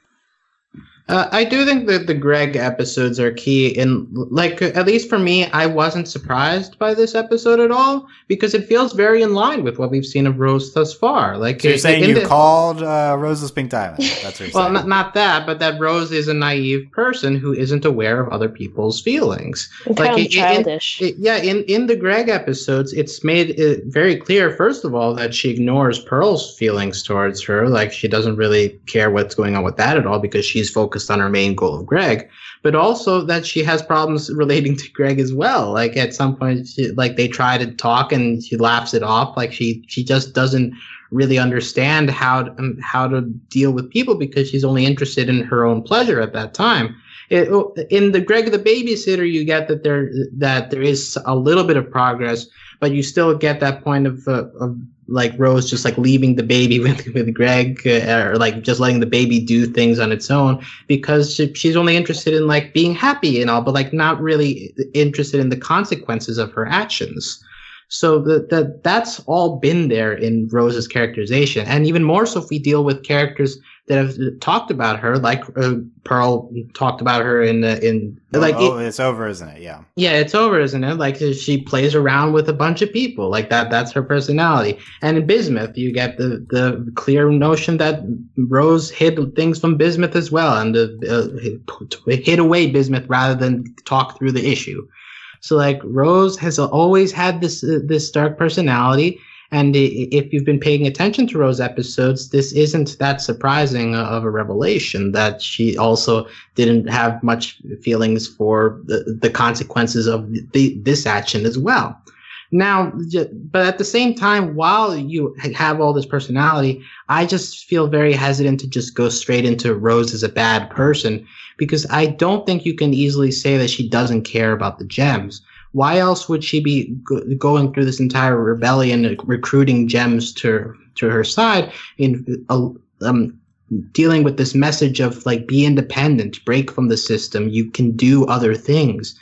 Uh, I do think that the Greg episodes are key. In like, at least for me, I wasn't surprised by this episode at all because it feels very in line with what we've seen of Rose thus far. Like, so you're saying you the, called uh, Rose's Pink Diamond? That's what well, not, not that, but that Rose is a naive person who isn't aware of other people's feelings. And like, kind of childish. It, yeah, in in the Greg episodes, it's made it very clear. First of all, that she ignores Pearl's feelings towards her. Like, she doesn't really care what's going on with that at all because she's focused focused on her main goal of Greg, but also that she has problems relating to Greg as well. Like at some point, she, like they try to talk and she laughs it off. Like she she just doesn't really understand how to, um, how to deal with people because she's only interested in her own pleasure at that time. It, in the Greg the babysitter, you get that there that there is a little bit of progress, but you still get that point of, uh, of like Rose just like leaving the baby with with Greg uh, or like just letting the baby do things on its own because she, she's only interested in like being happy and all, but like not really interested in the consequences of her actions. So the, the, that's all been there in Rose's characterization. And even more so if we deal with characters that have talked about her, like uh, Pearl talked about her in the, in, like, oh, it, it's over, isn't it? Yeah. Yeah, it's over, isn't it? Like she plays around with a bunch of people. Like that, that's her personality. And in Bismuth, you get the, the clear notion that Rose hid things from Bismuth as well and uh, hid away Bismuth rather than talk through the issue. So like Rose has always had this uh, this dark personality, and if you've been paying attention to Rose episodes, this isn't that surprising of a revelation that she also didn't have much feelings for the, the consequences of the, this action as well. Now, but at the same time, while you have all this personality, I just feel very hesitant to just go straight into Rose as a bad person because I don't think you can easily say that she doesn't care about the gems. Why else would she be go- going through this entire rebellion, recruiting gems to to her side in uh, um, dealing with this message of like be independent, break from the system, you can do other things.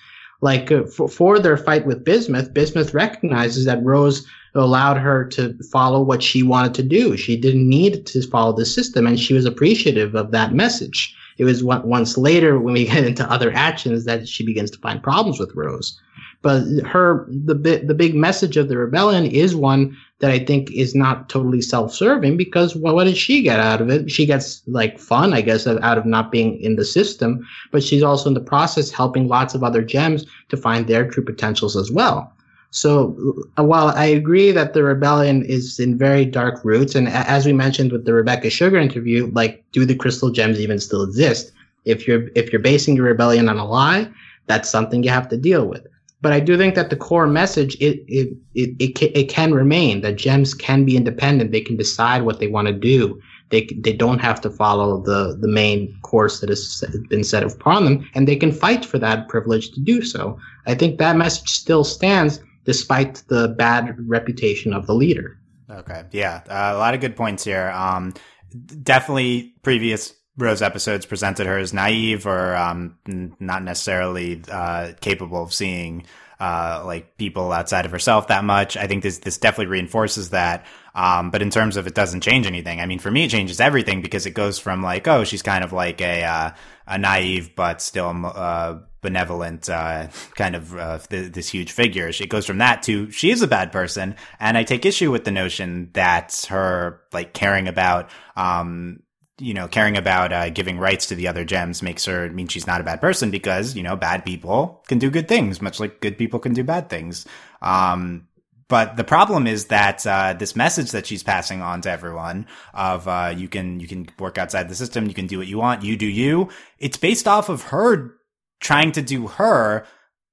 Like uh, for, for their fight with Bismuth, Bismuth recognizes that Rose allowed her to follow what she wanted to do. She didn't need to follow the system, and she was appreciative of that message. It was once later when we get into other actions that she begins to find problems with Rose. But her the the big message of the rebellion is one that I think is not totally self-serving because well, what does she get out of it? She gets like fun, I guess, out of not being in the system, but she's also in the process helping lots of other gems to find their true potentials as well. So uh, while I agree that the rebellion is in very dark roots, and as we mentioned with the Rebecca Sugar interview, like, do the crystal gems even still exist? If you're if you're basing your rebellion on a lie, that's something you have to deal with. But I do think that the core message it it it it, it can remain that gems can be independent. They can decide what they want to do. They they don't have to follow the the main course that has been set upon them, and they can fight for that privilege to do so. I think that message still stands despite the bad reputation of the leader. Okay, yeah, uh, a lot of good points here. Um, definitely, previous Rose episodes presented her as naive or um, not necessarily uh, capable of seeing uh, like people outside of herself that much. I think this this definitely reinforces that. Um, but in terms of it doesn't change anything. I mean, for me, it changes everything because it goes from like, oh, she's kind of like a uh, a naive but still uh, benevolent uh, kind of uh, th- this huge figure. It goes from that to she is a bad person, and I take issue with the notion that her like caring about. Um, you know, caring about uh, giving rights to the other gems makes her mean she's not a bad person because you know bad people can do good things, much like good people can do bad things. Um, but the problem is that uh, this message that she's passing on to everyone of uh, you can you can work outside the system, you can do what you want, you do you. It's based off of her trying to do her,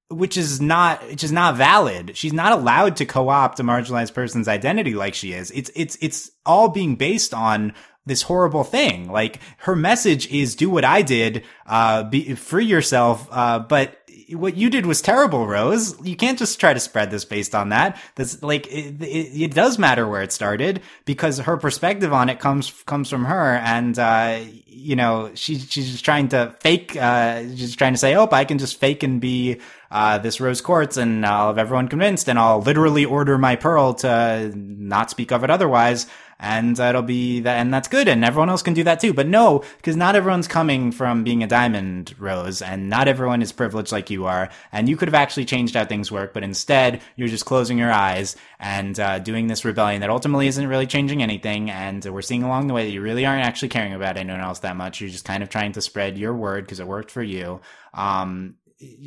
which is not which is not valid. She's not allowed to co-opt a marginalized person's identity like she is. It's it's it's all being based on this horrible thing. Like her message is do what I did, uh, be free yourself. Uh, but what you did was terrible, Rose. You can't just try to spread this based on that. That's like it, it, it, does matter where it started because her perspective on it comes comes from her, and uh, you know she's she's just trying to fake. Uh, she's trying to say, "Oh, I can just fake and be uh, this Rose Quartz, and I'll have everyone convinced, and I'll literally order my Pearl to not speak of it otherwise." And it'll be that, and that's good, and everyone else can do that too. But no, because not everyone's coming from being a diamond rose, and not everyone is privileged like you are. And you could have actually changed how things work, but instead you're just closing your eyes and uh, doing this rebellion that ultimately isn't really changing anything. And we're seeing along the way that you really aren't actually caring about anyone else that much. You're just kind of trying to spread your word because it worked for you. Um,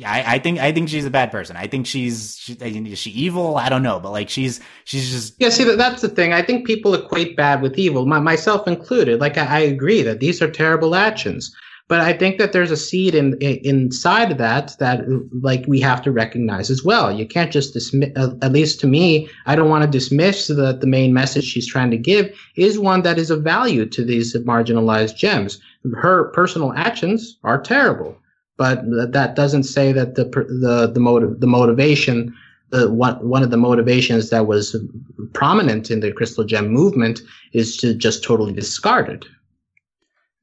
I, I, think I think she's a bad person. I think she's she, is she evil? I don't know, but like she's she's just yeah. See, that's the thing. I think people equate bad with evil, my, myself included. Like I, I, agree that these are terrible actions, but I think that there's a seed in, in inside of that that like we have to recognize as well. You can't just dismiss. At least to me, I don't want to dismiss that the main message she's trying to give is one that is of value to these marginalized gems. Her personal actions are terrible but that doesn't say that the the the motive the motivation the one one of the motivations that was prominent in the crystal gem movement is to just totally discard it.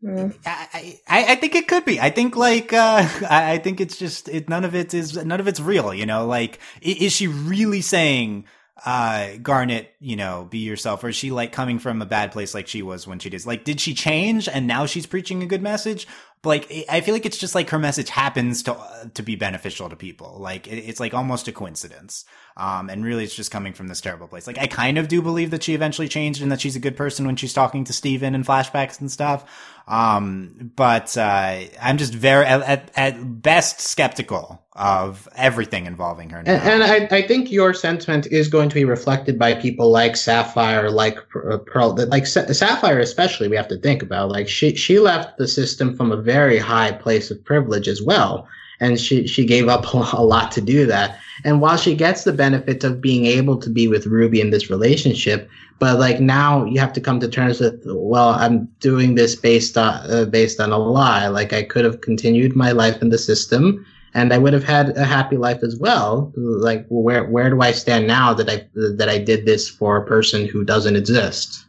Mm. I, I, I think it could be. I think like uh, I think it's just it, none of it is none of it's real. You know, like is she really saying uh Garnet, you know, be yourself or is she like coming from a bad place like she was when she did like did she change and now she's preaching a good message? Like I feel like it's just like her message happens to to be beneficial to people. Like it, it's like almost a coincidence. Um and really it's just coming from this terrible place. Like I kind of do believe that she eventually changed and that she's a good person when she's talking to Steven in flashbacks and stuff. Um but uh I'm just very at, at best skeptical of everything involving her. Now. And, and I, I, think your sentiment is going to be reflected by people like Sapphire, like uh, Pearl, like Sapphire especially. We have to think about like she she left the system from a very high place of privilege as well, and she she gave up a lot to do that. And while she gets the benefit of being able to be with Ruby in this relationship, but like now you have to come to terms with well i'm doing this based on uh, based on a lie like i could have continued my life in the system and I would have had a happy life as well. Like, where where do I stand now that I that I did this for a person who doesn't exist?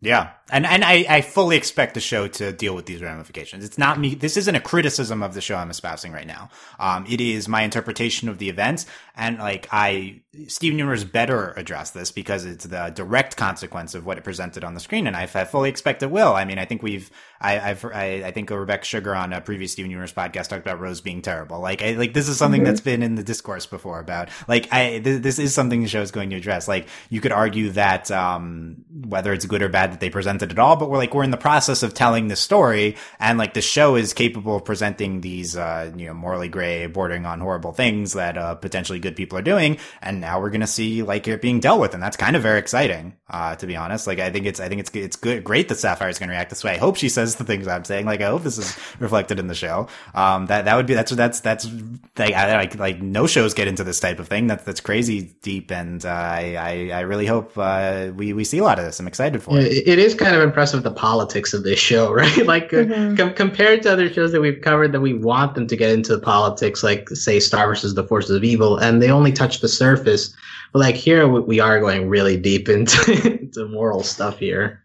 Yeah, and and I, I fully expect the show to deal with these ramifications. It's not me. This isn't a criticism of the show I'm espousing right now. Um, it is my interpretation of the events, and like I, Steven Universe better address this because it's the direct consequence of what it presented on the screen, and I, I fully expect it will. I mean, I think we've, I, I've, I, I think Rebecca Sugar on a previous Steven Universe podcast talked about Rose being terrible. Like, I, like this is something mm-hmm. that's been in the discourse before about like I, th- this is something the show is going to address. Like, you could argue that um, whether it's good or bad that they presented it all, but we're like we're in the process of telling the story, and like the show is capable of presenting these uh, you know morally gray, bordering on horrible things that uh, potentially good people are doing, and now we're gonna see like it being dealt with, and that's kind of very exciting, uh, to be honest. Like I think it's I think it's it's good, great that Sapphire is gonna react this way. I hope she says the things I'm saying. Like I hope this is reflected in the show. Um, that that would be that's that's that's like I, like like no shows get into this type of thing. That's that's crazy deep, and uh, I, I I really hope uh, we we see a lot of this. I'm excited for it. It is kind of impressive the politics of this show, right? like uh, mm-hmm. com- compared to other shows that we've covered that we want them to get into the politics, like say Star versus the Forces of Evil, and they only touch the surface. But like here, we are going really deep into, into moral stuff here.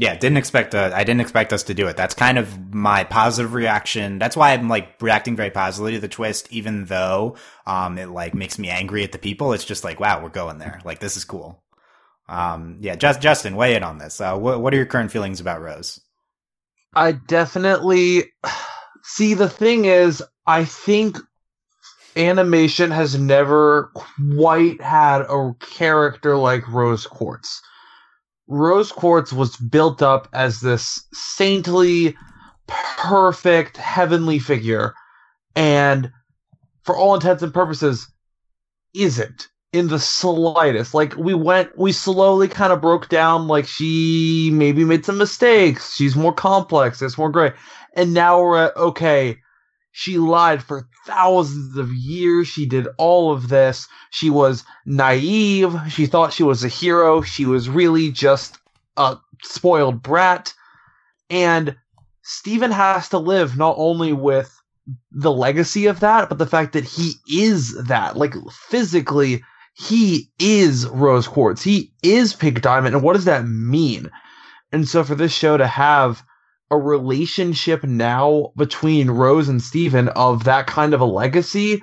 Yeah, didn't expect uh, I didn't expect us to do it. That's kind of my positive reaction. That's why I'm like reacting very positively to the twist, even though um it like makes me angry at the people. It's just like, wow, we're going there. Like this is cool. Um, yeah, just Justin, weigh in on this. Uh, what what are your current feelings about Rose? I definitely see. The thing is, I think animation has never quite had a character like Rose Quartz. Rose Quartz was built up as this saintly, perfect, heavenly figure, and for all intents and purposes, isn't in the slightest. Like we went, we slowly kind of broke down. Like she maybe made some mistakes. She's more complex. It's more gray. And now we're at okay. She lied for thousands of years. She did all of this. She was naive. She thought she was a hero. She was really just a spoiled brat. And Steven has to live not only with the legacy of that, but the fact that he is that. Like physically, he is rose quartz. He is pink diamond. And what does that mean? And so for this show to have a relationship now between Rose and Steven of that kind of a legacy,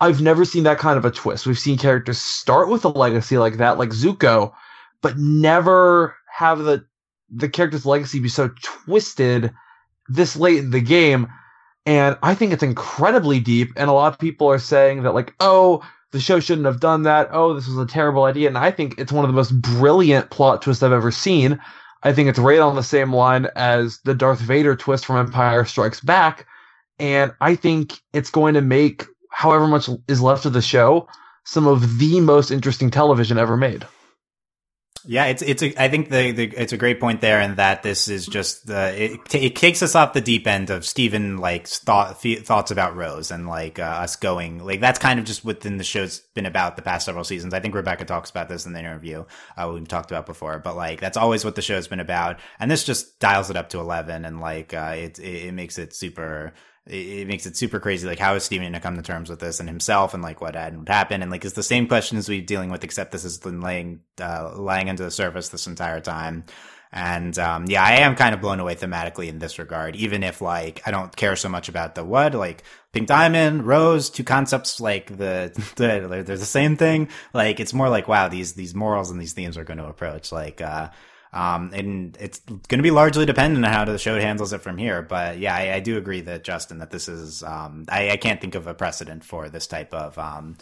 I've never seen that kind of a twist. We've seen characters start with a legacy like that, like Zuko, but never have the the character's legacy be so twisted this late in the game. And I think it's incredibly deep. And a lot of people are saying that, like, oh, the show shouldn't have done that. Oh, this was a terrible idea. And I think it's one of the most brilliant plot twists I've ever seen. I think it's right on the same line as the Darth Vader twist from Empire Strikes Back. And I think it's going to make however much is left of the show some of the most interesting television ever made. Yeah, it's it's a, I think the, the it's a great point there, and that this is just the it, it kicks us off the deep end of Steven like thought thoughts about Rose and like uh, us going like that's kind of just within the show's been about the past several seasons. I think Rebecca talks about this in the interview uh, we've talked about before, but like that's always what the show's been about, and this just dials it up to eleven, and like uh, it, it it makes it super it, makes it super crazy. Like, how is Steven to come to terms with this and himself and like what had would happen? And like, it's the same questions we've dealing with, except this has been laying, uh, lying under the surface this entire time. And um, yeah, I am kind of blown away thematically in this regard, even if like I don't care so much about the what, like Pink Diamond, Rose, two concepts like the, the they're the same thing. Like it's more like wow, these these morals and these themes are going to approach like uh um, and it's going to be largely dependent on how the show handles it from here. But yeah, I, I do agree that Justin, that this is, um, I, I, can't think of a precedent for this type of, um,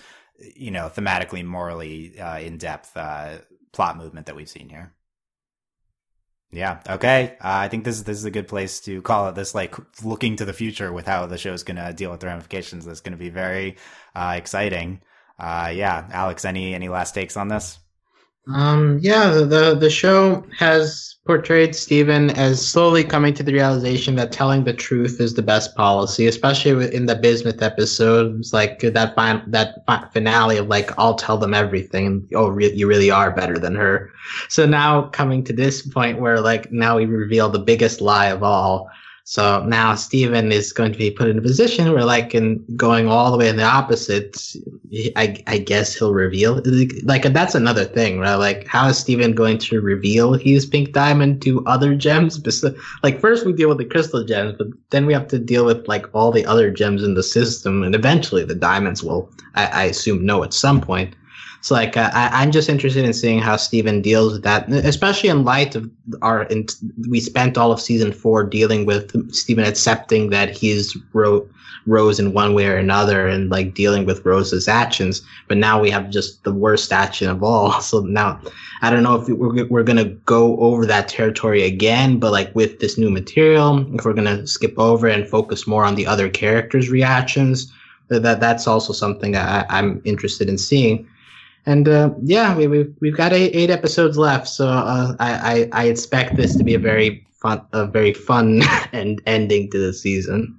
you know, thematically, morally, uh, in depth, uh, plot movement that we've seen here. Yeah. Okay. Uh, I think this is this is a good place to call it. This like looking to the future with how the show is going to deal with the ramifications. That's going to be very uh, exciting. Uh, yeah, Alex. Any any last takes on this? Um, yeah, the the show has portrayed Steven as slowly coming to the realization that telling the truth is the best policy, especially in the Bismuth episodes, like that fin- that finale of like I'll tell them everything. Oh, re- you really are better than her. So now coming to this point where like now we reveal the biggest lie of all, so now Steven is going to be put in a position where, like, in going all the way in the opposite, I, I guess he'll reveal. Like, that's another thing, right? Like, how is Steven going to reveal he's Pink Diamond to other gems? Like, first we deal with the crystal gems, but then we have to deal with, like, all the other gems in the system, and eventually the diamonds will, I, I assume, know at some point. So like uh, I, am just interested in seeing how Steven deals with that, especially in light of our. In, we spent all of season four dealing with Steven accepting that he's Ro- Rose in one way or another, and like dealing with Rose's actions. But now we have just the worst action of all. So now I don't know if we're we're gonna go over that territory again, but like with this new material, if we're gonna skip over and focus more on the other characters' reactions. That that's also something I, I'm interested in seeing. And uh, yeah, we, we've we've got eight, eight episodes left, so uh, I, I, I expect this to be a very fun a very fun and ending to the season.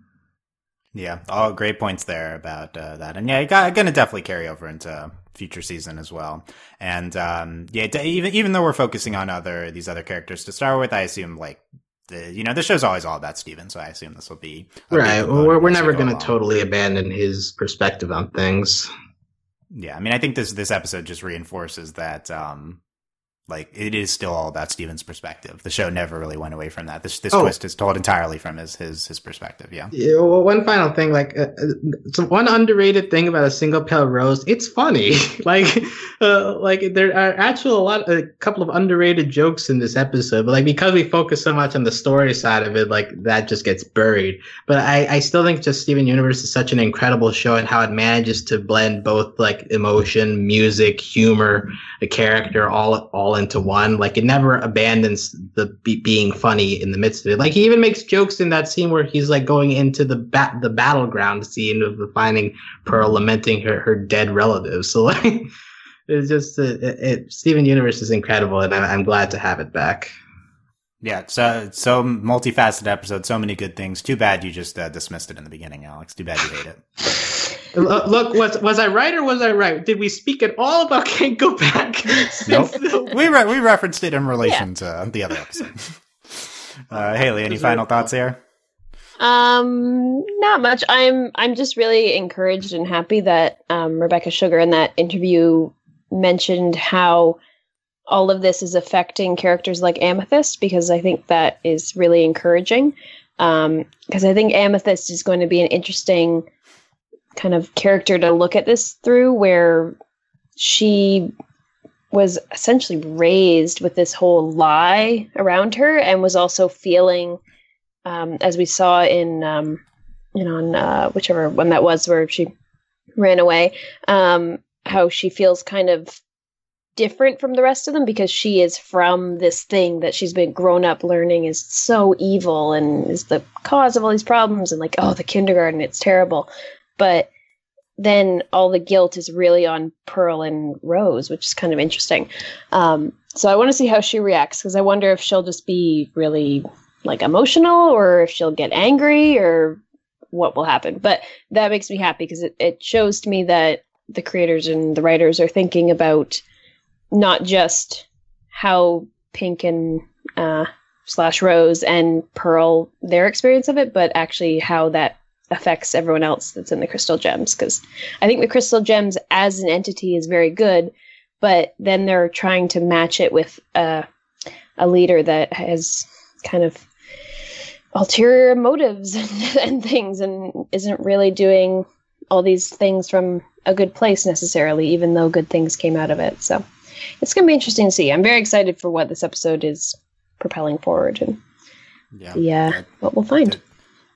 Yeah, all great points there about uh, that, and yeah, going to definitely carry over into future season as well. And um, yeah, even even though we're focusing on other these other characters to start with, I assume like the, you know, the show's always all about Steven, so I assume this will be right. Well, we're, we're never going to totally abandon his perspective on things. Yeah, I mean, I think this this episode just reinforces that um, like it is still all about Steven's perspective. The show never really went away from that. This this oh. twist is told entirely from his his his perspective. Yeah. Yeah. Well, one final thing, like uh, uh one underrated thing about a single pale rose, it's funny. like, uh, like there are actually a lot, a couple of underrated jokes in this episode, but like because we focus so much on the story side of it, like that just gets buried. But I I still think just Steven Universe is such an incredible show and how it manages to blend both like emotion, music, humor, a character all all into one. Like it never abandons the be- being funny in the midst of it. Like he even makes jokes in that scene where he's like going into the bat the battleground scene of the finding Pearl lamenting her her dead relatives. So like it's just it, it, Steven Universe is incredible, and I, I'm glad to have it back. Yeah, so so multifaceted episode, so many good things. Too bad you just uh, dismissed it in the beginning, Alex. Too bad you hate it. Look, was was I right or was I right? Did we speak at all about Can't Go Back? nope. we re- we referenced it in relation yeah. to the other episode. Uh, Haley, any final thoughts here? Um, not much. I'm I'm just really encouraged and happy that um, Rebecca Sugar in that interview mentioned how all of this is affecting characters like Amethyst because I think that is really encouraging. Because um, I think Amethyst is going to be an interesting kind of character to look at this through where she was essentially raised with this whole lie around her and was also feeling um, as we saw in um, you know in uh, whichever one that was where she ran away um, how she feels kind of different from the rest of them because she is from this thing that she's been grown up learning is so evil and is the cause of all these problems and like oh the kindergarten it's terrible but then all the guilt is really on Pearl and Rose, which is kind of interesting. Um, so I want to see how she reacts because I wonder if she'll just be really like emotional or if she'll get angry or what will happen. But that makes me happy because it, it shows to me that the creators and the writers are thinking about not just how Pink and uh, slash Rose and Pearl their experience of it, but actually how that affects everyone else that's in the crystal gems because i think the crystal gems as an entity is very good but then they're trying to match it with a a leader that has kind of ulterior motives and, and things and isn't really doing all these things from a good place necessarily, even though good things came out of it. So it's going to be interesting to see. I'm very excited for what this episode is propelling forward and Yeah. yeah, That- what we'll find.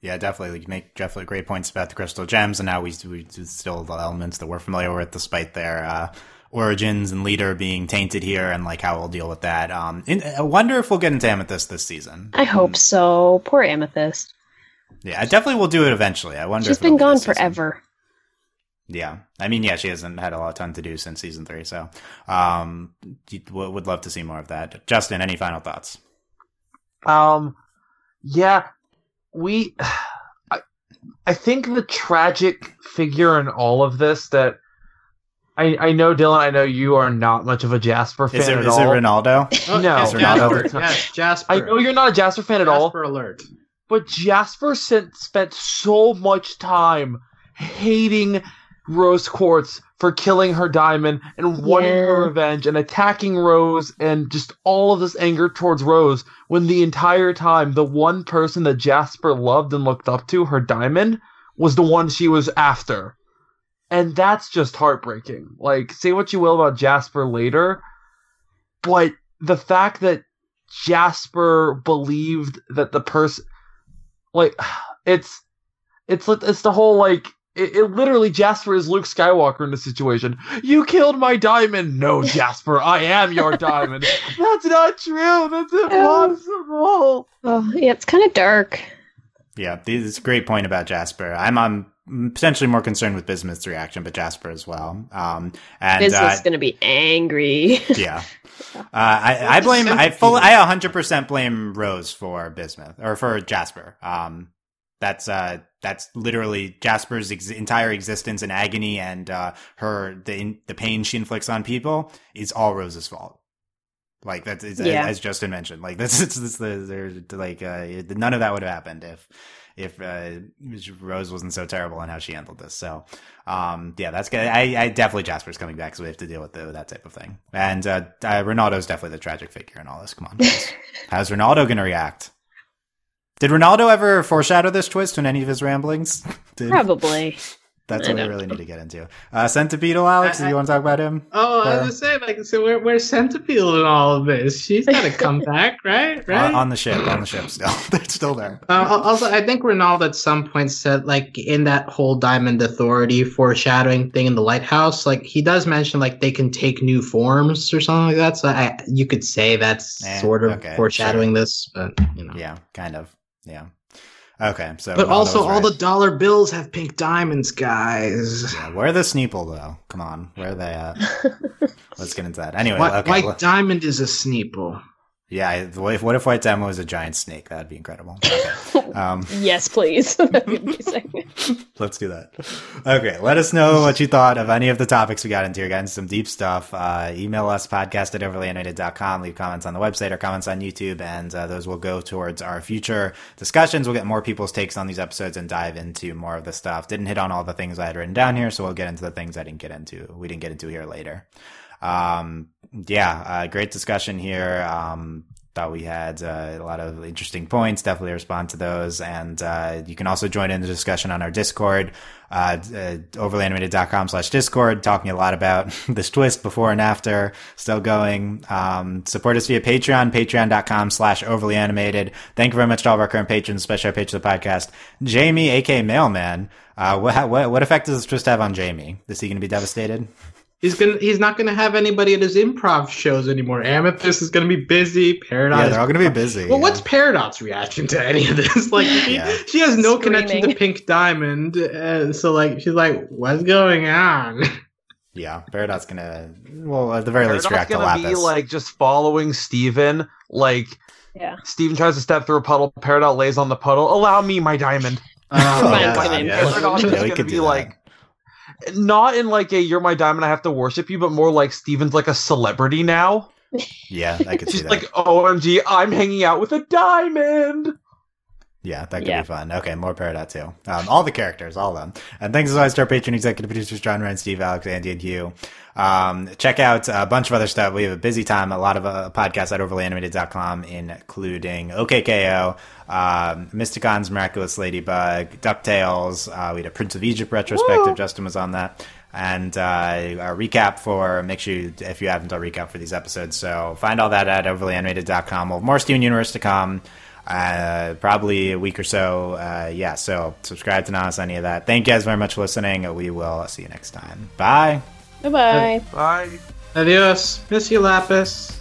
Yeah, definitely. You make definitely great points about the crystal gems, and now we we do still the elements that we're familiar with, despite their uh, origins and leader being tainted here, and like how we'll deal with that. Um, in, I wonder if we'll get into Amethyst this season. I hope so. Poor Amethyst. Yeah, I definitely will do it eventually. I wonder. She's if been gone this forever. Yeah, I mean, yeah, she hasn't had a lot ton to do since season three, so um, would love to see more of that. Justin, any final thoughts? Um, yeah, we. I, I think the tragic figure in all of this that I I know Dylan. I know you are not much of a Jasper fan Is it at is it. Ronaldo? Oh, No. yes, Ronaldo. Jasper. Yes, Jasper. I know you're not a Jasper fan at all, Jasper alert. but Jasper sent, spent so much time hating Rose Quartz for killing her diamond and wanting her revenge and attacking Rose and just all of this anger towards Rose when the entire time the one person that Jasper loved and looked up to, her diamond, was the one she was after. And that's just heartbreaking. Like, say what you will about Jasper later, but the fact that Jasper believed that the person like it's it's it's the whole like it, it literally Jasper is Luke Skywalker in this situation. You killed my diamond. No, Jasper, I am your diamond. That's not true. That's impossible. Oh, yeah, it's kind of dark. Yeah, this is a great point about Jasper. I'm um, potentially more concerned with Bismuth's reaction, but Jasper as well. Um, and Bismuth's uh, going to be angry. yeah. Uh, I, I blame I fully I 100% blame Rose for Bismuth or for Jasper. Um, that's uh that's literally Jasper's ex- entire existence and agony and uh her the in, the pain she inflicts on people is all Rose's fault. Like that's it's, Yeah. as Justin mentioned. Like this is this, this, there's like uh, none of that would have happened if if uh, Rose wasn't so terrible on how she handled this. So um, yeah, that's good. I, I definitely Jasper's coming back, so we have to deal with, the, with that type of thing. And uh, uh, Ronaldo's definitely the tragic figure in all this. Come on, how's Ronaldo going to react? Did Ronaldo ever foreshadow this twist in any of his ramblings? Did, Probably. that's I what we really know. need to get into. Uh, Centipeetle, Alex, I- do you want to talk about him? Oh, I was gonna say, like, so where, where's Centipede in all of this? She's got to come back, right? Right. On, on the ship, on the ship still. They're still there. Uh, also, I think Ronaldo at some point said, like, in that whole Diamond Authority foreshadowing thing in the lighthouse, like, he does mention, like, they can take new forms or something like that. So I, you could say that's Eh, sort of okay, foreshadowing this, but, you know. Yeah, kind of. Yeah. Okay, so. But also, was all right. the dollar bills have pink diamonds, guys. Yeah, where are the Sneeple though? Come on, where are they at? Let's get into that. Anyway, White, okay. White well- diamond is a Sneeple. Yeah, what if, what if White Diamond is a giant snake? That'd be incredible. Okay. Um, Yes, please. That'd be amazing. let's do that. Okay, let us know what you thought of any of the topics we got into. We got into some deep stuff. Uh, email us podcast at overlyanimated.com. Leave comments on the website or comments on YouTube, and uh, those will go towards our future discussions. We'll get more people's takes on these episodes and dive into more of the stuff. Didn't hit on all the things I had written down here, so we'll get into the things I didn't get into. We didn't get into here later. Um, yeah, uh, great discussion here. Um, thought we had uh, a lot of interesting points. Definitely respond to those. And uh, you can also join in the discussion on our Discord, uh, uh, overlyanimated.com slash Discord, talking a lot about this twist before and after, still going. Um, support us via Patreon, patreon.com slash overly animated. Thank you very much to all of our current patrons, especially our patrons of the podcast. Jamie, aka Mailman, uh, what, what, what effect does this twist have on Jamie? Is he going to be devastated? He's gonna. He's not gonna have anybody at his improv shows anymore. Amethyst is gonna be busy. Peridot. Yeah, they're all going to be busy. well, yeah. what's Peridot's reaction to any of this? Like, she, Yeah. she has no connection to Pink Diamond, uh, so like, she's like, "What's going on?" Yeah, Peridot's gonna. Well, at the very least, Peridot react to gonna be like just following Steven. Like Yeah. Steven tries to step through a puddle, Peridot lays on the puddle. Allow me my diamond. Oh, Fine, yeah, come yeah. Peridot Yeah, is gonna be like not in like a you're my diamond, I have to worship you, but more like Steven's like a celebrity now. Yeah, I could see She's that. like, OMG, I'm hanging out with a diamond. Yeah, that could Yeah. be fun. Okay, more Peridot too. Um, all the characters, all of them. And thanks as always to our patron executive producers, John Ryan, Steve, Alex, Andy, and Hugh. Um, check out a bunch of other stuff. We have a busy time, a lot of uh, podcasts at overlyanimated.com, including OKKO, um, Mysticon's Miraculous Ladybug, DuckTales. Uh, we had a Prince of Egypt retrospective. Justin was on that. And uh, a recap for, make sure you, if you haven't, a recap for these episodes. So find all that at overlyanimated.com. We'll have more Steven Universe to come uh, probably a week or so. Uh, yeah, so subscribe to not miss any of that. Thank you guys very much for listening. We will see you next time. Bye. Bye bye. Bye. Adios. Miss you, Lapis.